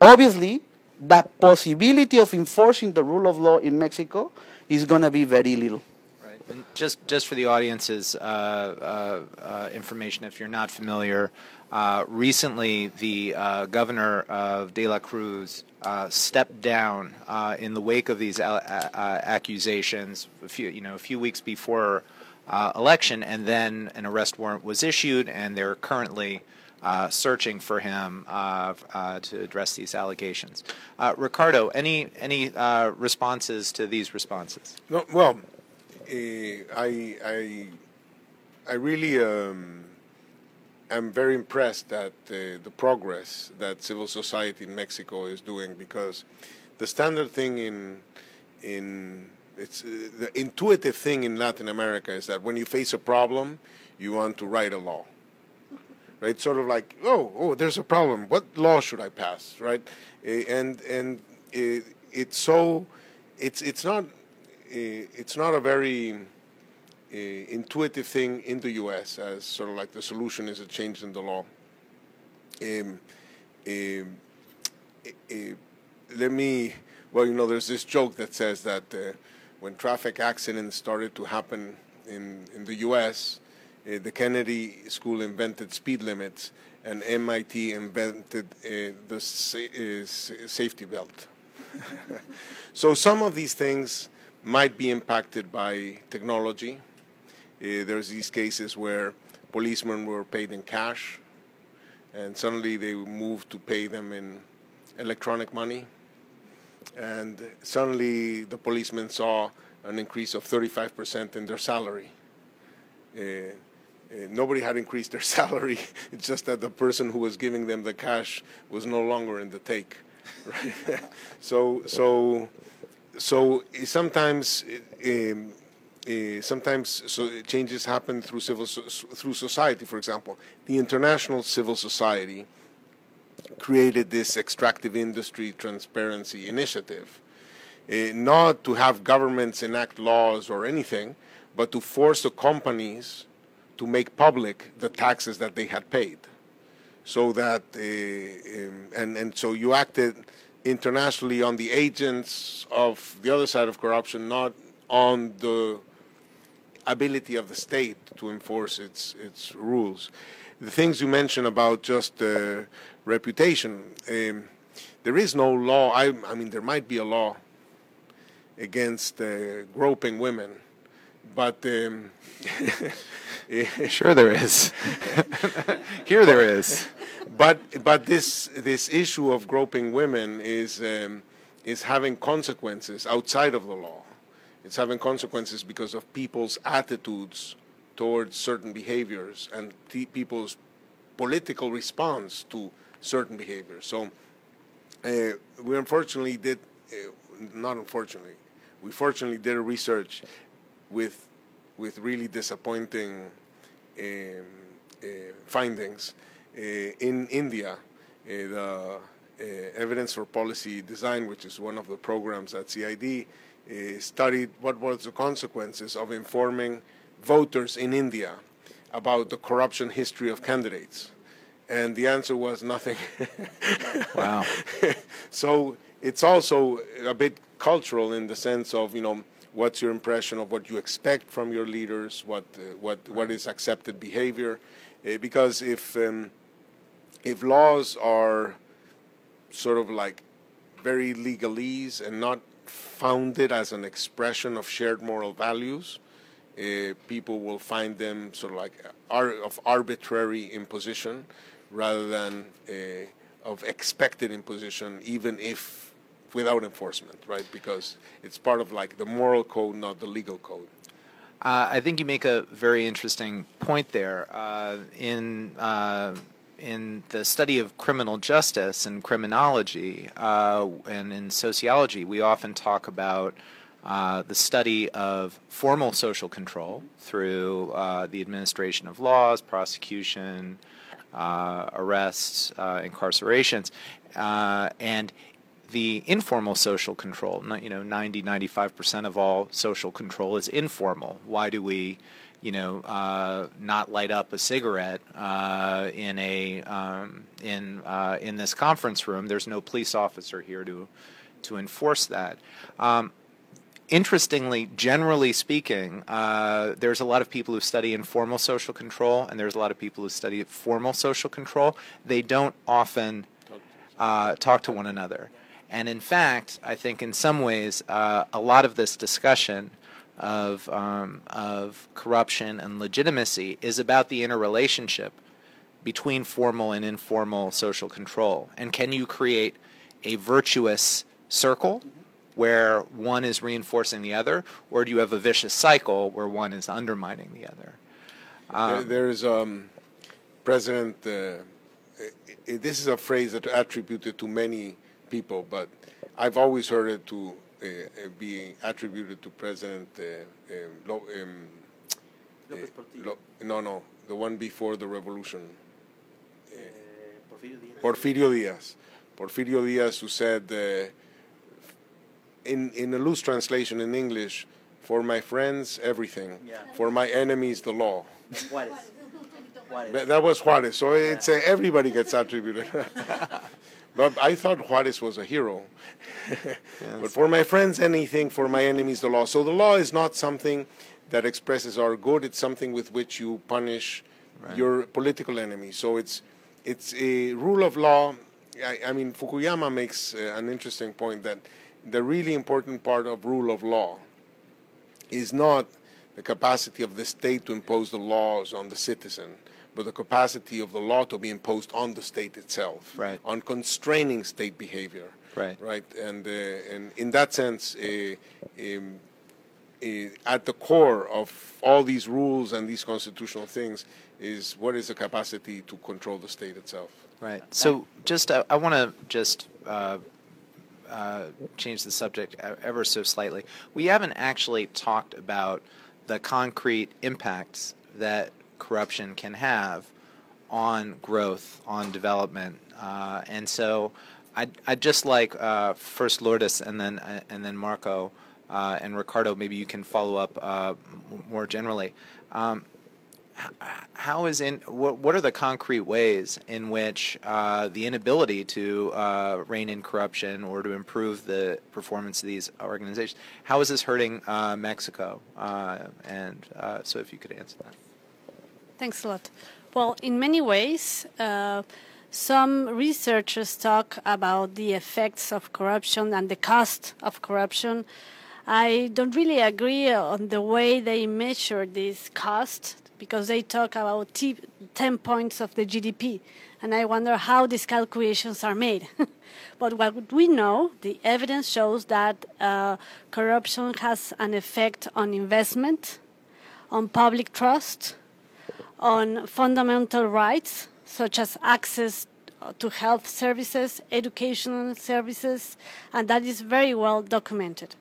obviously, the possibility of enforcing the rule of law in Mexico is going to be very little. Right. And just, just for the audience's uh, uh, uh, information, if you're not familiar, uh, recently, the uh, governor of Veracruz stepped down in the wake of these accusations. A few, you know, a few weeks before election, and then an arrest warrant was issued, and they're currently searching for him to address these allegations. Ricardo, any any responses to these responses? No, well, eh, I I I really. Um, I'm very impressed at uh, the progress that civil society in Mexico is doing because the standard thing in in it's uh, the intuitive thing in Latin America is that when you face a problem, you want to write a law, right? Sort of like, oh, oh, there's a problem. What law should I pass, right? Uh, and and it, it's so, it's it's not, it's not a very intuitive thing in the U.S. as sort of like the solution is a change in the law. Um, um, let me, well, you know, there's this joke that says that uh, when traffic accidents started to happen in, in the U.S., uh, the Kennedy School invented speed limits, and MIT invented uh, the sa- uh, safety belt. so some of these things might be impacted by technology. Uh, there's these cases where policemen were paid in cash, and suddenly they moved to pay them in electronic money. And suddenly the policemen saw an increase of 35% in their salary. Uh, Uh, nobody had increased their salary. It's just that the person who was giving them the cash was no longer in the take. Right? so, so, so sometimes, um, sometimes so changes happen through civil so, through society. For example, the International Civil Society created this extractive industry transparency initiative, uh, not to have governments enact laws or anything, but to force the companies to make public the taxes that they had paid. So that, uh, um, and, and so you acted internationally on the agents of the other side of corruption, not on the ability of the state to enforce its, its rules. The things you mentioned about just uh, reputation, um, there is no law, I, I, mean, there might be a law against uh, groping women, but um, sure there is. Here there is. But but this this issue of groping women is um, is having consequences outside of the law. It's having consequences because of people's attitudes towards certain behaviors and people's political response to certain behaviors. So uh, we unfortunately did, uh, not unfortunately, we fortunately did a research with with really disappointing um, uh, findings. Uh, in India, uh, the Evidence for Policy Design, which is one of the programs at CID, studied what were the consequences of informing voters in India about the corruption history of candidates. And the answer was nothing. wow. so it's also a bit cultural in the sense of, you know, what's your impression of what you expect from your leaders, what uh, what what is accepted behavior, uh, because if um, if laws are sort of like very legalese and not founded as an expression of shared moral values, uh, people will find them sort of like ar- of arbitrary imposition rather than uh, of expected imposition, even if without enforcement, right? Because it's part of like the moral code, not the legal code. Uh, I think you make a very interesting point there. Uh, in uh, in the study of criminal justice and criminology uh, and in sociology, we often talk about uh, the study of formal social control through uh, the administration of laws, prosecution, arrests, incarcerations, and the informal social control, you know, 90, 95% of all social control is informal. Why do we, you know, uh, not light up a cigarette uh, in a um, in uh, in this conference room? There's no police officer here to to enforce that. Um, interestingly, generally speaking, uh, there's a lot of people who study informal social control, and there's a lot of people who study formal social control. They don't often uh, talk to one another. And in fact, I think in some ways, uh, a lot of this discussion of, um, of corruption and legitimacy is about the interrelationship between formal and informal social control. And can you create a virtuous circle where one is reinforcing the other, or do you have a vicious cycle where one is undermining the other? Um, there's um, President, uh, this is a phrase that attributed to many people, but I've always heard it to uh, uh be attributed to President uh, um, um uh, Lo, no, no, the one before the revolution. Porfirio Diaz. Porfirio Diaz, who said, in, in a loose translation in English, for my friends, everything. Yeah. For my enemies, the law. Juarez. Juarez. That, that was Juarez. So it's uh, everybody gets attributed. But I thought Juarez was a hero. yes. But for my friends, anything. For my enemies, the law. So the law is not something that expresses our good. It's something with which you punish right. your political enemy. So it's it's a rule of law. I, I mean, Fukuyama makes uh, an interesting point that the really important part of rule of law is not the capacity of the state to impose the laws on the citizen but the capacity of the law to be imposed on the state itself, right. on constraining state behavior, right, right, and uh, and in that sense, uh, um, at the core of all these rules and these constitutional things is what is the capacity to control the state itself. Right. So just uh, I want to just uh, uh, change the subject ever so slightly. We haven't actually talked about the concrete impacts that corruption can have on growth, on development, uh, and so I'd, I'd just like uh, first Lourdes and then uh, and then Marco uh, and Ricardo. Maybe you can follow up uh, more generally. Um, how is in what, what are the concrete ways in which uh, the inability to rein in corruption or to improve the performance of these organizations how is this hurting Mexico and so if you could answer that thanks a lot well in many ways some researchers talk about the effects of corruption and the cost of corruption. I don't really agree on the way they measure this cost because they talk about t- 10 points of the GDP. And I wonder how these calculations are made. but what we know, the evidence shows that uh, corruption has an effect on investment, on public trust, on fundamental rights, such as access to health services, educational services, and that is very well documented.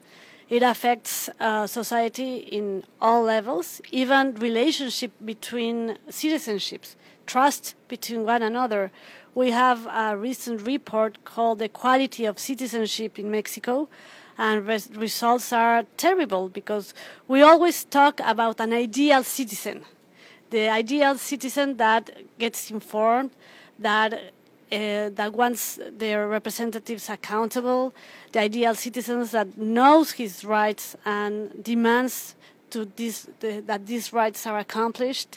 It affects uh, society in all levels, even relationship between citizenships, trust between one another. We have a recent report called "The Quality of Citizenship in Mexico," and res- results are terrible because we always talk about an ideal citizen, the ideal citizen that gets informed, that uh, that wants their representatives accountable, the ideal citizens that knows his rights and demands to this, the, that these rights are accomplished,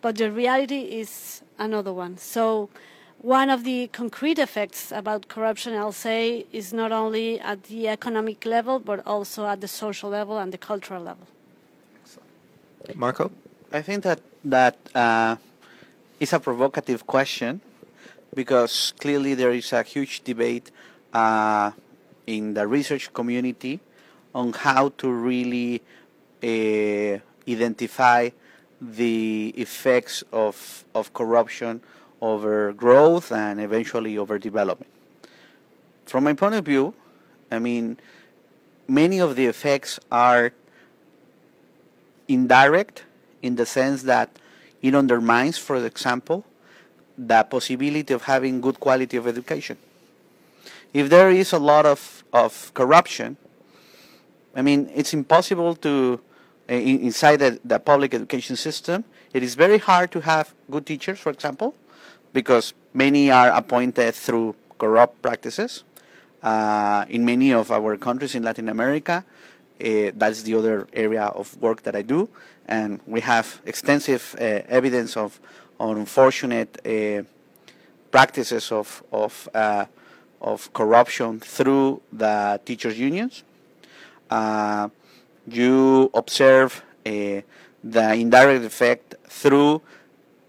but the reality is another one. So one of the concrete effects about corruption, I'll say, is not only at the economic level, but also at the social level and the cultural level. Marco? I think that that uh, is a provocative question because clearly there is a huge debate uh, in the research community on how to really uh, identify the effects of, of corruption over growth and eventually over development. From my point of view, I mean, many of the effects are indirect in the sense that it undermines, for example, the possibility of having good quality of education. If there is a lot of, of corruption, I mean, it's impossible to, uh, inside the, the public education system, it is very hard to have good teachers, for example, because many are appointed through corrupt practices. Uh, in many of our countries in Latin America, uh, that's the other area of work that I do, and we have extensive uh, evidence of unfortunate uh, practices of of uh, of corruption through the teachers unions. Uh, you observe uh, the indirect effect through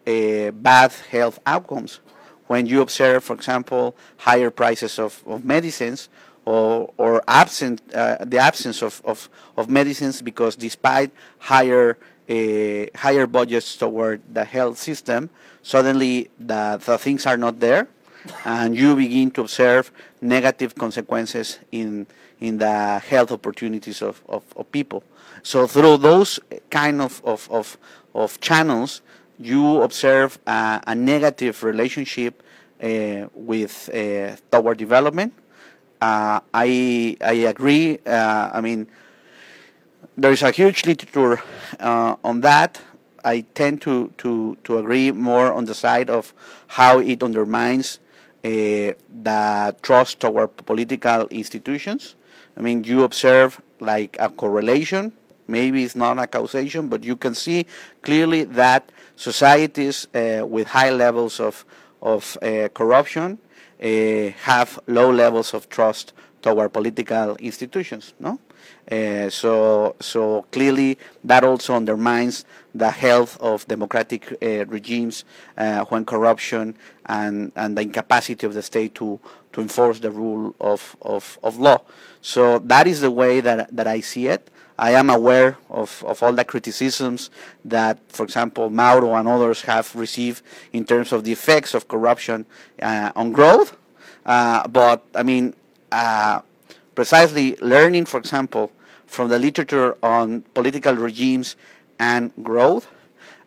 uh, bad health outcomes. When you observe, for example, higher prices of, of medicines or, or absent, the absence of, of, of medicines because despite higher higher budgets toward the health system, suddenly the, the things are not there, and you begin to observe negative consequences in in the health opportunities of, of, of people. So through those kind of, of, of, of channels, you observe a, a negative relationship uh, with uh, toward development. Uh, I I agree. Uh, I mean, there is a huge literature uh, on that. I tend to, to, to agree more on the side of how it undermines uh, the trust toward political institutions. I mean, you observe like a correlation. Maybe it's not a causation, but you can see clearly that societies uh, with high levels of, of uh, corruption uh, have low levels of trust toward political institutions. No, Uh, so, so clearly that also undermines the health of democratic uh, regimes uh, when corruption and, and the incapacity of the state to, to enforce the rule of, of, of law. So that is the way that, that I see it. I am aware of, of all the criticisms that, for example, Mauro and others have received in terms of the effects of corruption uh, on growth. Uh, but, I mean, precisely learning, for example, from the literature on political regimes and growth,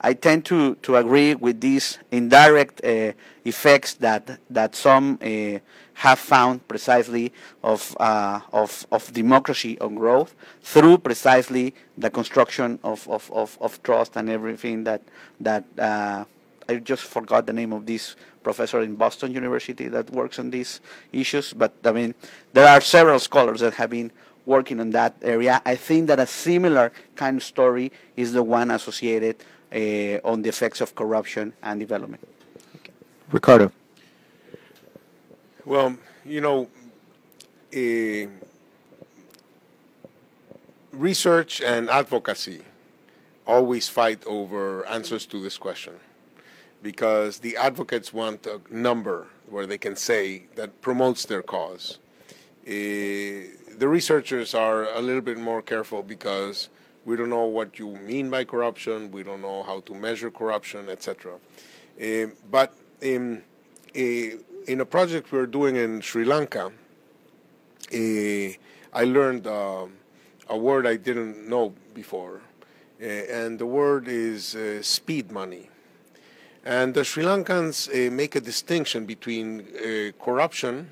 I tend to, to agree with these indirect uh, effects that, that some uh, have found precisely of, uh, of, of democracy on growth through precisely the construction of, of, of, of trust and everything that, that uh, I just forgot the name of this professor in Boston University that works on these issues. But I mean, there are several scholars that have been working on that area. I think that a similar kind of story is the one associated uh, on the effects of corruption and development. Okay. Ricardo. Well, you know, uh, research and advocacy always fight over answers to this question because the advocates want a number where they can say that promotes their cause. Uh, the researchers are a little bit more careful because we don't know what you mean by corruption, we don't know how to measure corruption, etc. Uh, but in, uh, in a project we're doing in Sri Lanka, I learned uh, a word I didn't know before, and the word is speed money. And the Sri Lankans uh, make a distinction between uh, corruption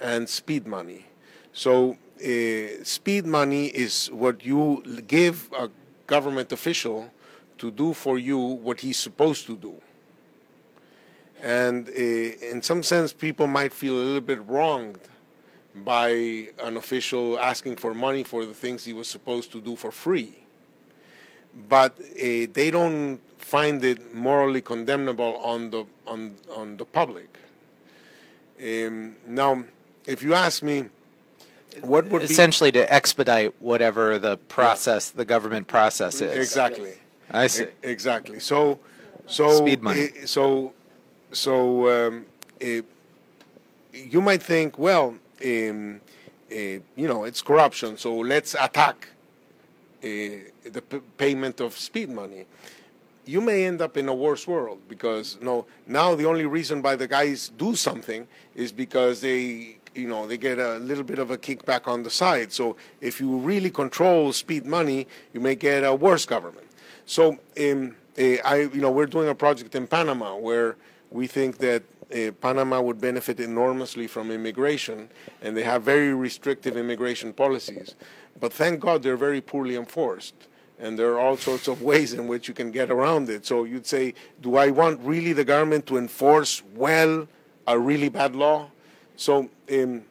and speed money. So, uh, speed money is what you give a government official to do for you what he's supposed to do. And in some sense, people might feel a little bit wronged by an official asking for money for the things he was supposed to do for free. But they don't find it morally condemnable on the on on the public. Um, now, if you ask me, what would essentially be, to expedite whatever the process, yeah. the government process is. Exactly. I see. Exactly. So, so speed money. Uh, so, so um, uh, you might think, well, um, uh, you know, it's corruption, so let's attack the payment of speed money you may end up in a worse world because no now the only reason why the guys do something is because they you know they get a little bit of a kickback on the side. So if you really control speed money you may get a worse government. So um, uh, I you know we're doing a project in Panama where we think that uh, Panama would benefit enormously from immigration and they have very restrictive immigration policies. But thank God they're very poorly enforced and there are all sorts of ways in which you can get around it. So you'd say, do I want really the government to enforce well a really bad law? So um,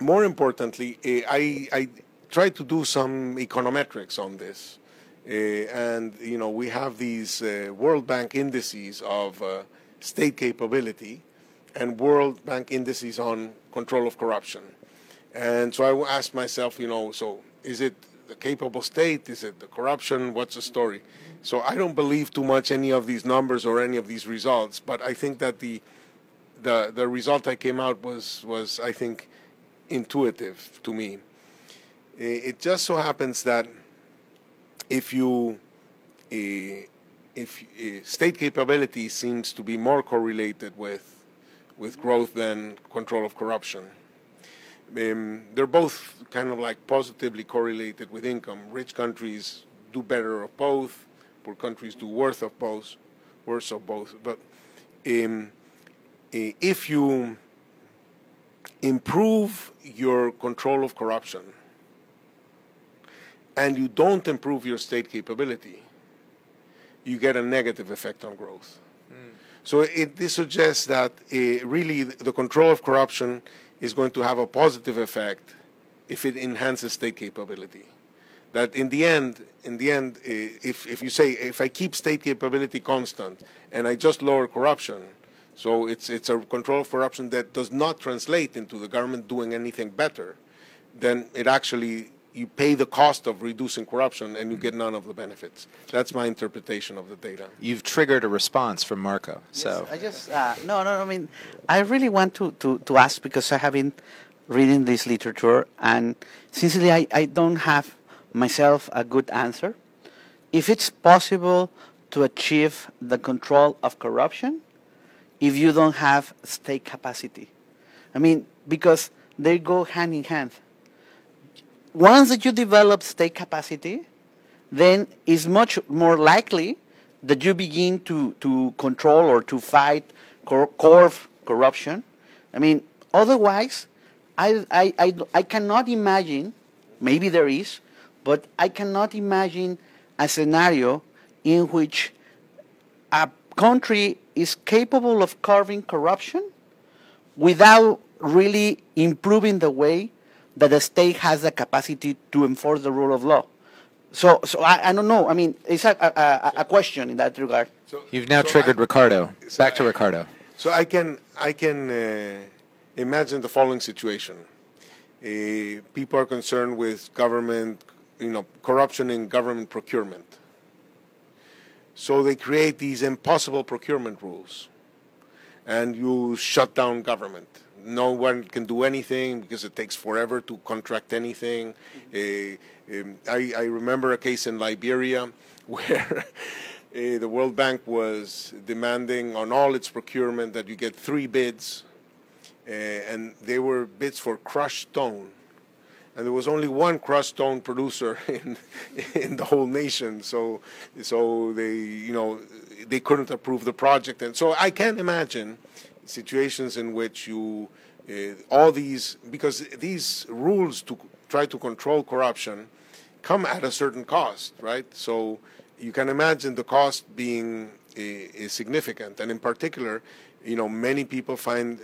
more importantly, uh, I, I try to do some econometrics on this. Uh, and, you know, we have these uh, World Bank indices of uh, state capability and World Bank indices on control of corruption. And so I asked myself, you know, so is it the capable state? Is it the corruption? What's the story? So I don't believe too much any of these numbers or any of these results, but I think that the the the result that came out was was I think intuitive to me. It just so happens that if you eh, if eh, state capability seems to be more correlated with with growth than control of corruption. Um, they're both kind of like positively correlated with income. Rich countries do better of both. Poor countries do worse of both. Worse of both. But um, if you improve your control of corruption and you don't improve your state capability, you get a negative effect on growth. Mm. So it, this suggests that uh, really the control of corruption is going to have a positive effect if it enhances state capability. That in the end, in the end, if, if you say, if I keep state capability constant and I just lower corruption, so it's, it's a control of corruption that does not translate into the government doing anything better, then it actually you pay the cost of reducing corruption and you get none of the benefits. That's my interpretation of the data. You've triggered a response from Marco. So Yes, I just uh, no, no. I mean, I really want to, to, to ask because I have been reading this literature, and sincerely, I, I don't have myself a good answer. If it's possible to achieve the control of corruption, if you don't have state capacity, I mean, because they go hand in hand. Once that you develop state capacity, then it's much more likely that you begin to, to control or to fight cor- core corruption. I mean, otherwise, I, I, I, I cannot imagine, maybe there is, but I cannot imagine a scenario in which a country is capable of curbing corruption without really improving the way that the state has the capacity to enforce the rule of law. So, so I, I don't know. I mean, it's a, a, a question in that regard. So, you've now so triggered I- Ricardo. so Back to I- Ricardo. So I can I can uh, imagine the following situation: uh, people are concerned with government, you know, corruption in government procurement. So they create these impossible procurement rules, and you shut down government. No one can do anything because it takes forever to contract anything. Uh, um, I, I remember a case in Liberia where uh, the World Bank was demanding on all its procurement that you get three bids, uh, and they were bids for crushed stone. And there was only one crushed stone producer in in the whole nation, so so they you know they couldn't approve the project, and so I can't imagine situations in which you uh, all these because these rules to try to control corruption come at a certain cost, right? So you can imagine the cost being uh, is significant, and in particular, you know, many people find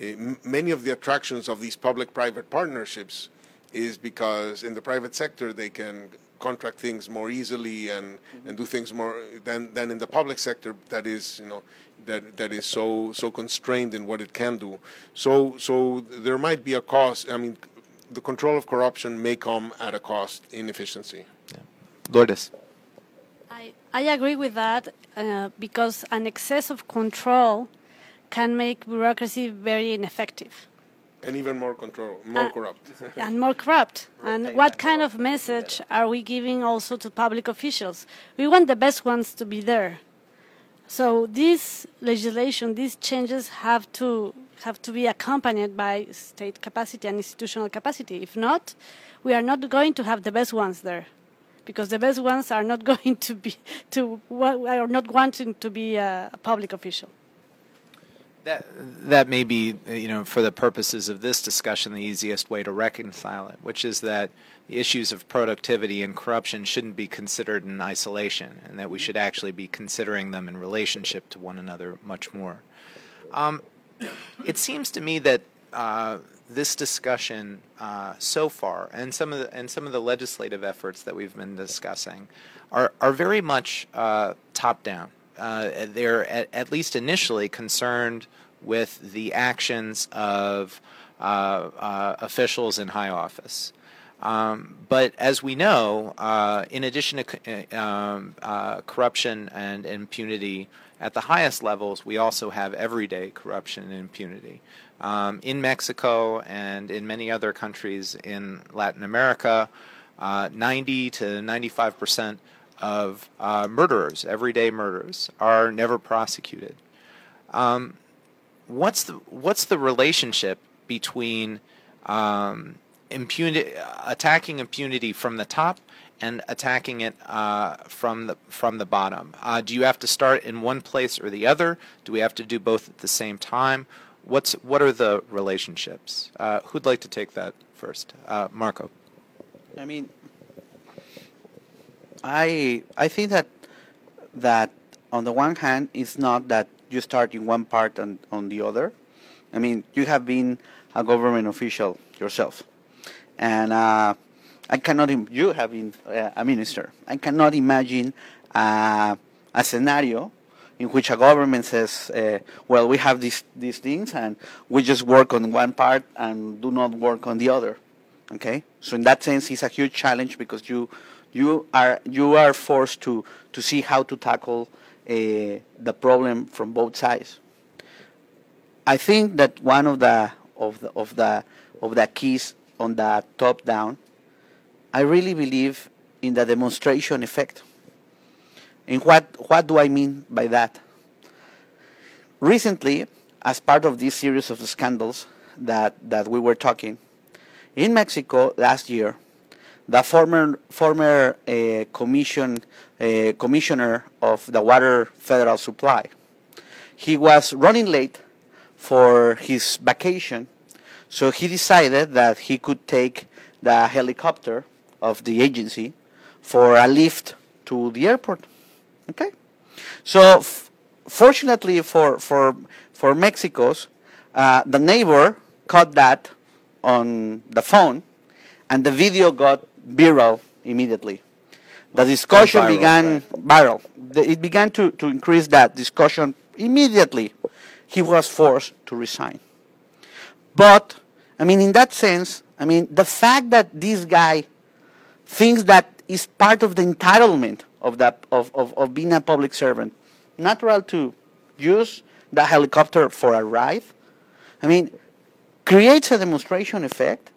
uh, many of the attractions of these public-private partnerships is because in the private sector they can contract things more easily and, and do things more than, than in the public sector that is you know that that is so so constrained in what it can do. So so there might be a cost. I mean, the control of corruption may come at a cost in efficiency. Lourdes. I, I agree with that uh, because an excess of control can make bureaucracy very ineffective And even more control, more Uh, corrupt. and more corrupt. And what kind of message are we giving also to public officials? We want the best ones to be there. So this legislation, these changes have to have to be accompanied by state capacity and institutional capacity. If not, we are not going to have the best ones there, because the best ones are not going to be to are not wanting to be a, a public official. That that may be, you know, for the purposes of this discussion, the easiest way to reconcile it, which is that issues of productivity and corruption shouldn't be considered in isolation, and that we should actually be considering them in relationship to one another much more. Um, it seems to me that uh, this discussion uh, so far, and some of the and some of the legislative efforts that we've been discussing, are are very much uh, top down. Uh, they're at, at least initially concerned with the actions of uh, uh, officials in high office. Um, but as we know, uh, in addition to uh, um, uh, corruption and impunity at the highest levels, we also have everyday corruption and impunity. Um, in Mexico and in many other countries in Latin America, uh, 90 to 95 percent of uh, murderers, everyday murderers, are never prosecuted. Um, what's the what's the relationship between um, impunity, attacking impunity from the top and attacking it uh, from the from the bottom? Uh, do you have to start in one place or the other? Do we have to do both at the same time? What's what are the relationships? Uh, who'd like to take that first? Uh, Marco. I mean, I I think that that on the one hand, it's not that you start in one part and on the other. I mean, you have been a government official yourself, and uh, I cannot. Im- you have been uh, a minister. I cannot imagine uh, a scenario in which a government says, uh, "Well, we have these these things, and we just work on one part and do not work on the other." Okay, so in that sense, it's a huge challenge because you you are you are forced to to see how to tackle uh, the problem from both sides. I think that one of the of the of the of the keys on the top down, I really believe in the demonstration effect. And what what do I mean by that? Recently, as part of this series of scandals that that we were talking, in Mexico last year, the former former uh, commission uh, commissioner of the water federal supply, he was running late for his vacation, so he decided that he could take the helicopter of the agency for a lift to the airport. Okay, so fortunately for for for Mexico's, uh, the neighbor caught that on the phone, and the video got viral immediately. The discussion viral, began right. viral. The, it began to, to increase that discussion immediately. He was forced to resign. But, I mean, in that sense, I mean, the fact that this guy thinks that is part of the entitlement of, that, of, of, of being a public servant, natural to use the helicopter for a ride, I mean, creates a demonstration effect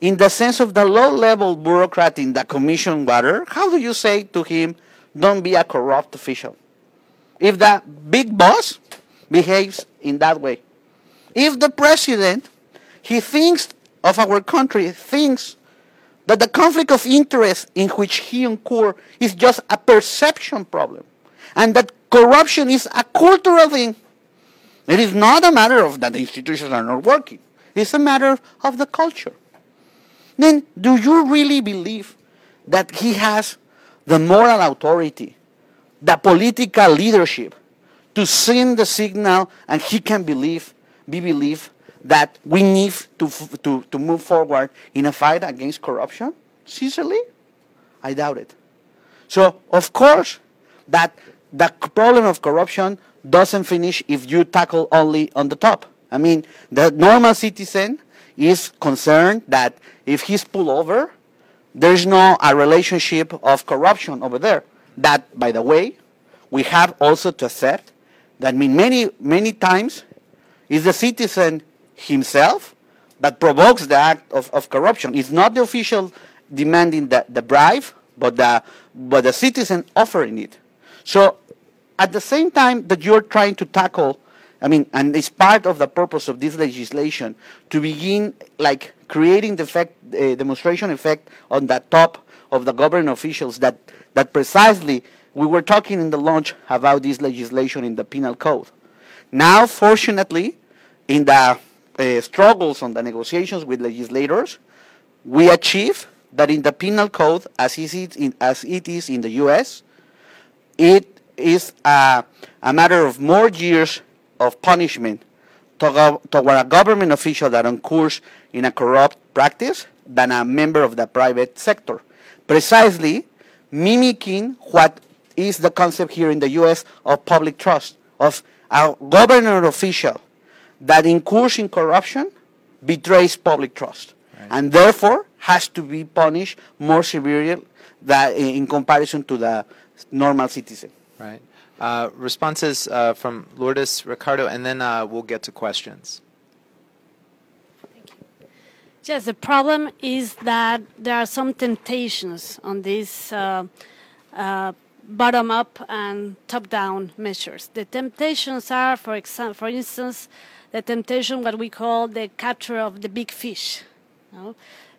in the sense of the low-level bureaucrat in the commission water, how do you say to him, don't be a corrupt official? If the big boss behaves in that way. If the president, he thinks of our country, thinks that the conflict of interest in which he incur is just a perception problem, and that corruption is a cultural thing. It is not a matter of that the institutions are not working. It's a matter of the culture. Then, do you really believe that he has the moral authority, the political leadership to send the signal and he can believe, be believed that we need to, to, to move forward in a fight against corruption? Sincerely? I doubt it. So, of course, that the problem of corruption doesn't finish if you tackle only on the top. I mean, the normal citizen is concerned that if he's pulled over, there's no a relationship of corruption over there. That, by the way, we have also to accept that many, many times is the citizen himself that provokes the act of, of corruption. It's not the official demanding the, the bribe, but the, but the citizen offering it. So at the same time that you're trying to tackle I mean, and it's part of the purpose of this legislation to begin like creating the effect, uh, demonstration effect on the top of the government officials that, that precisely we were talking in the launch about this legislation in the penal code. Now, fortunately, in the uh, struggles on the negotiations with legislators, we achieve that in the penal code, as it is in, as it is in the U.S., it is a, a matter of more years of punishment toward a government official that incurs in a corrupt practice than a member of the private sector. Precisely mimicking what is the concept here in the US of public trust, of a government official that incurs in corruption betrays public trust right. and therefore has to be punished more severely in comparison to the normal citizen. Right. Uh, responses uh, from Lourdes, Ricardo, and then uh, we'll get to questions. Yes, the problem is that there are some temptations on these uh, uh, bottom up and top down measures. The temptations are, for, example, for instance, the temptation what we call the capture of the big fish. You know?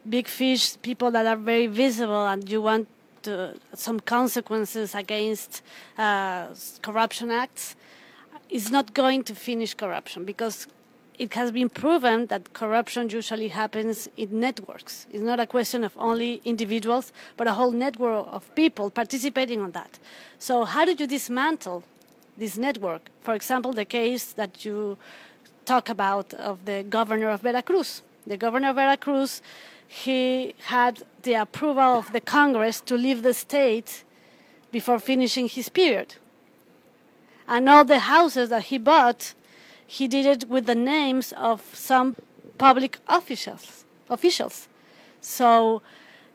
Big fish, people that are very visible, and you want uh, some consequences against uh, corruption acts is not going to finish corruption because it has been proven that corruption usually happens in networks. It's not a question of only individuals, but a whole network of people participating on that. So, how do you dismantle this network? For example, the case that you talk about of the governor of Veracruz. The governor of Veracruz he had the approval of the Congress to leave the state before finishing his period. And all the houses that he bought, he did it with the names of some public officials. officials. So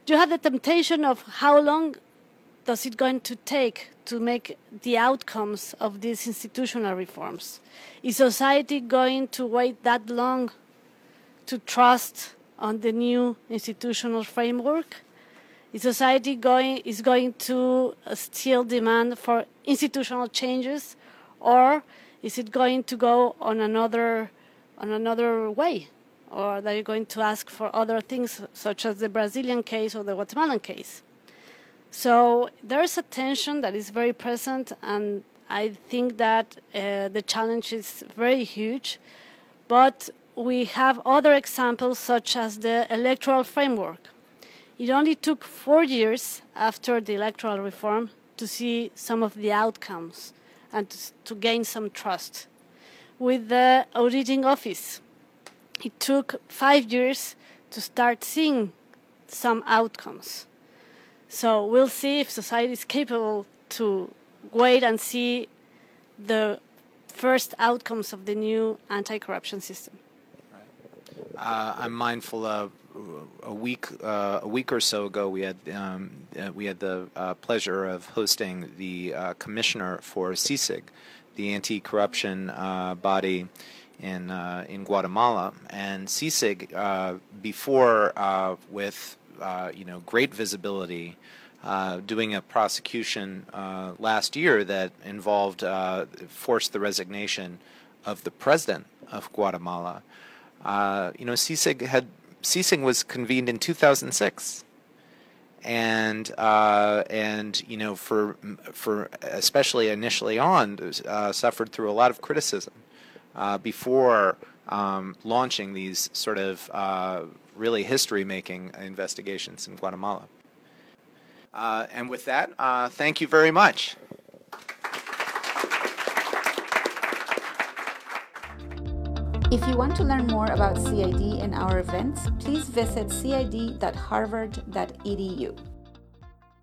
you have the temptation of how long does it going to take to make the outcomes of these institutional reforms? Is society going to wait that long to trust on the new institutional framework? Is society going is going to still demand for institutional changes, or is it going to go on another on another way? or are you going to ask for other things, such as the Brazilian case or the Guatemalan case? So there is a tension that is very present, and I think that uh, the challenge is very huge. But we have other examples, such as the electoral framework. It only took four years after the electoral reform to see some of the outcomes and to, to gain some trust. With the auditing office, it took five years to start seeing some outcomes. So we'll see if society is capable to wait and see the first outcomes of the new anti-corruption system. Uh, I'm mindful of a week uh, a week or so ago we had um, uh, we had the uh, pleasure of hosting the uh, commissioner for CICIG, the anti-corruption uh, body in uh, in Guatemala, and uh, before uh, with uh, you know great visibility, uh, doing a prosecution uh, last year that involved forced the resignation of the president of Guatemala. you know, CICIG had CICIG was convened in 2006 and uh, and you know for for especially initially on uh, suffered through a lot of criticism uh, before um, launching these sort of really history-making investigations in Guatemala. Uh, and with that, uh, thank you very much. If you want to learn more about CID and our events, please visit cid.harvard.edu.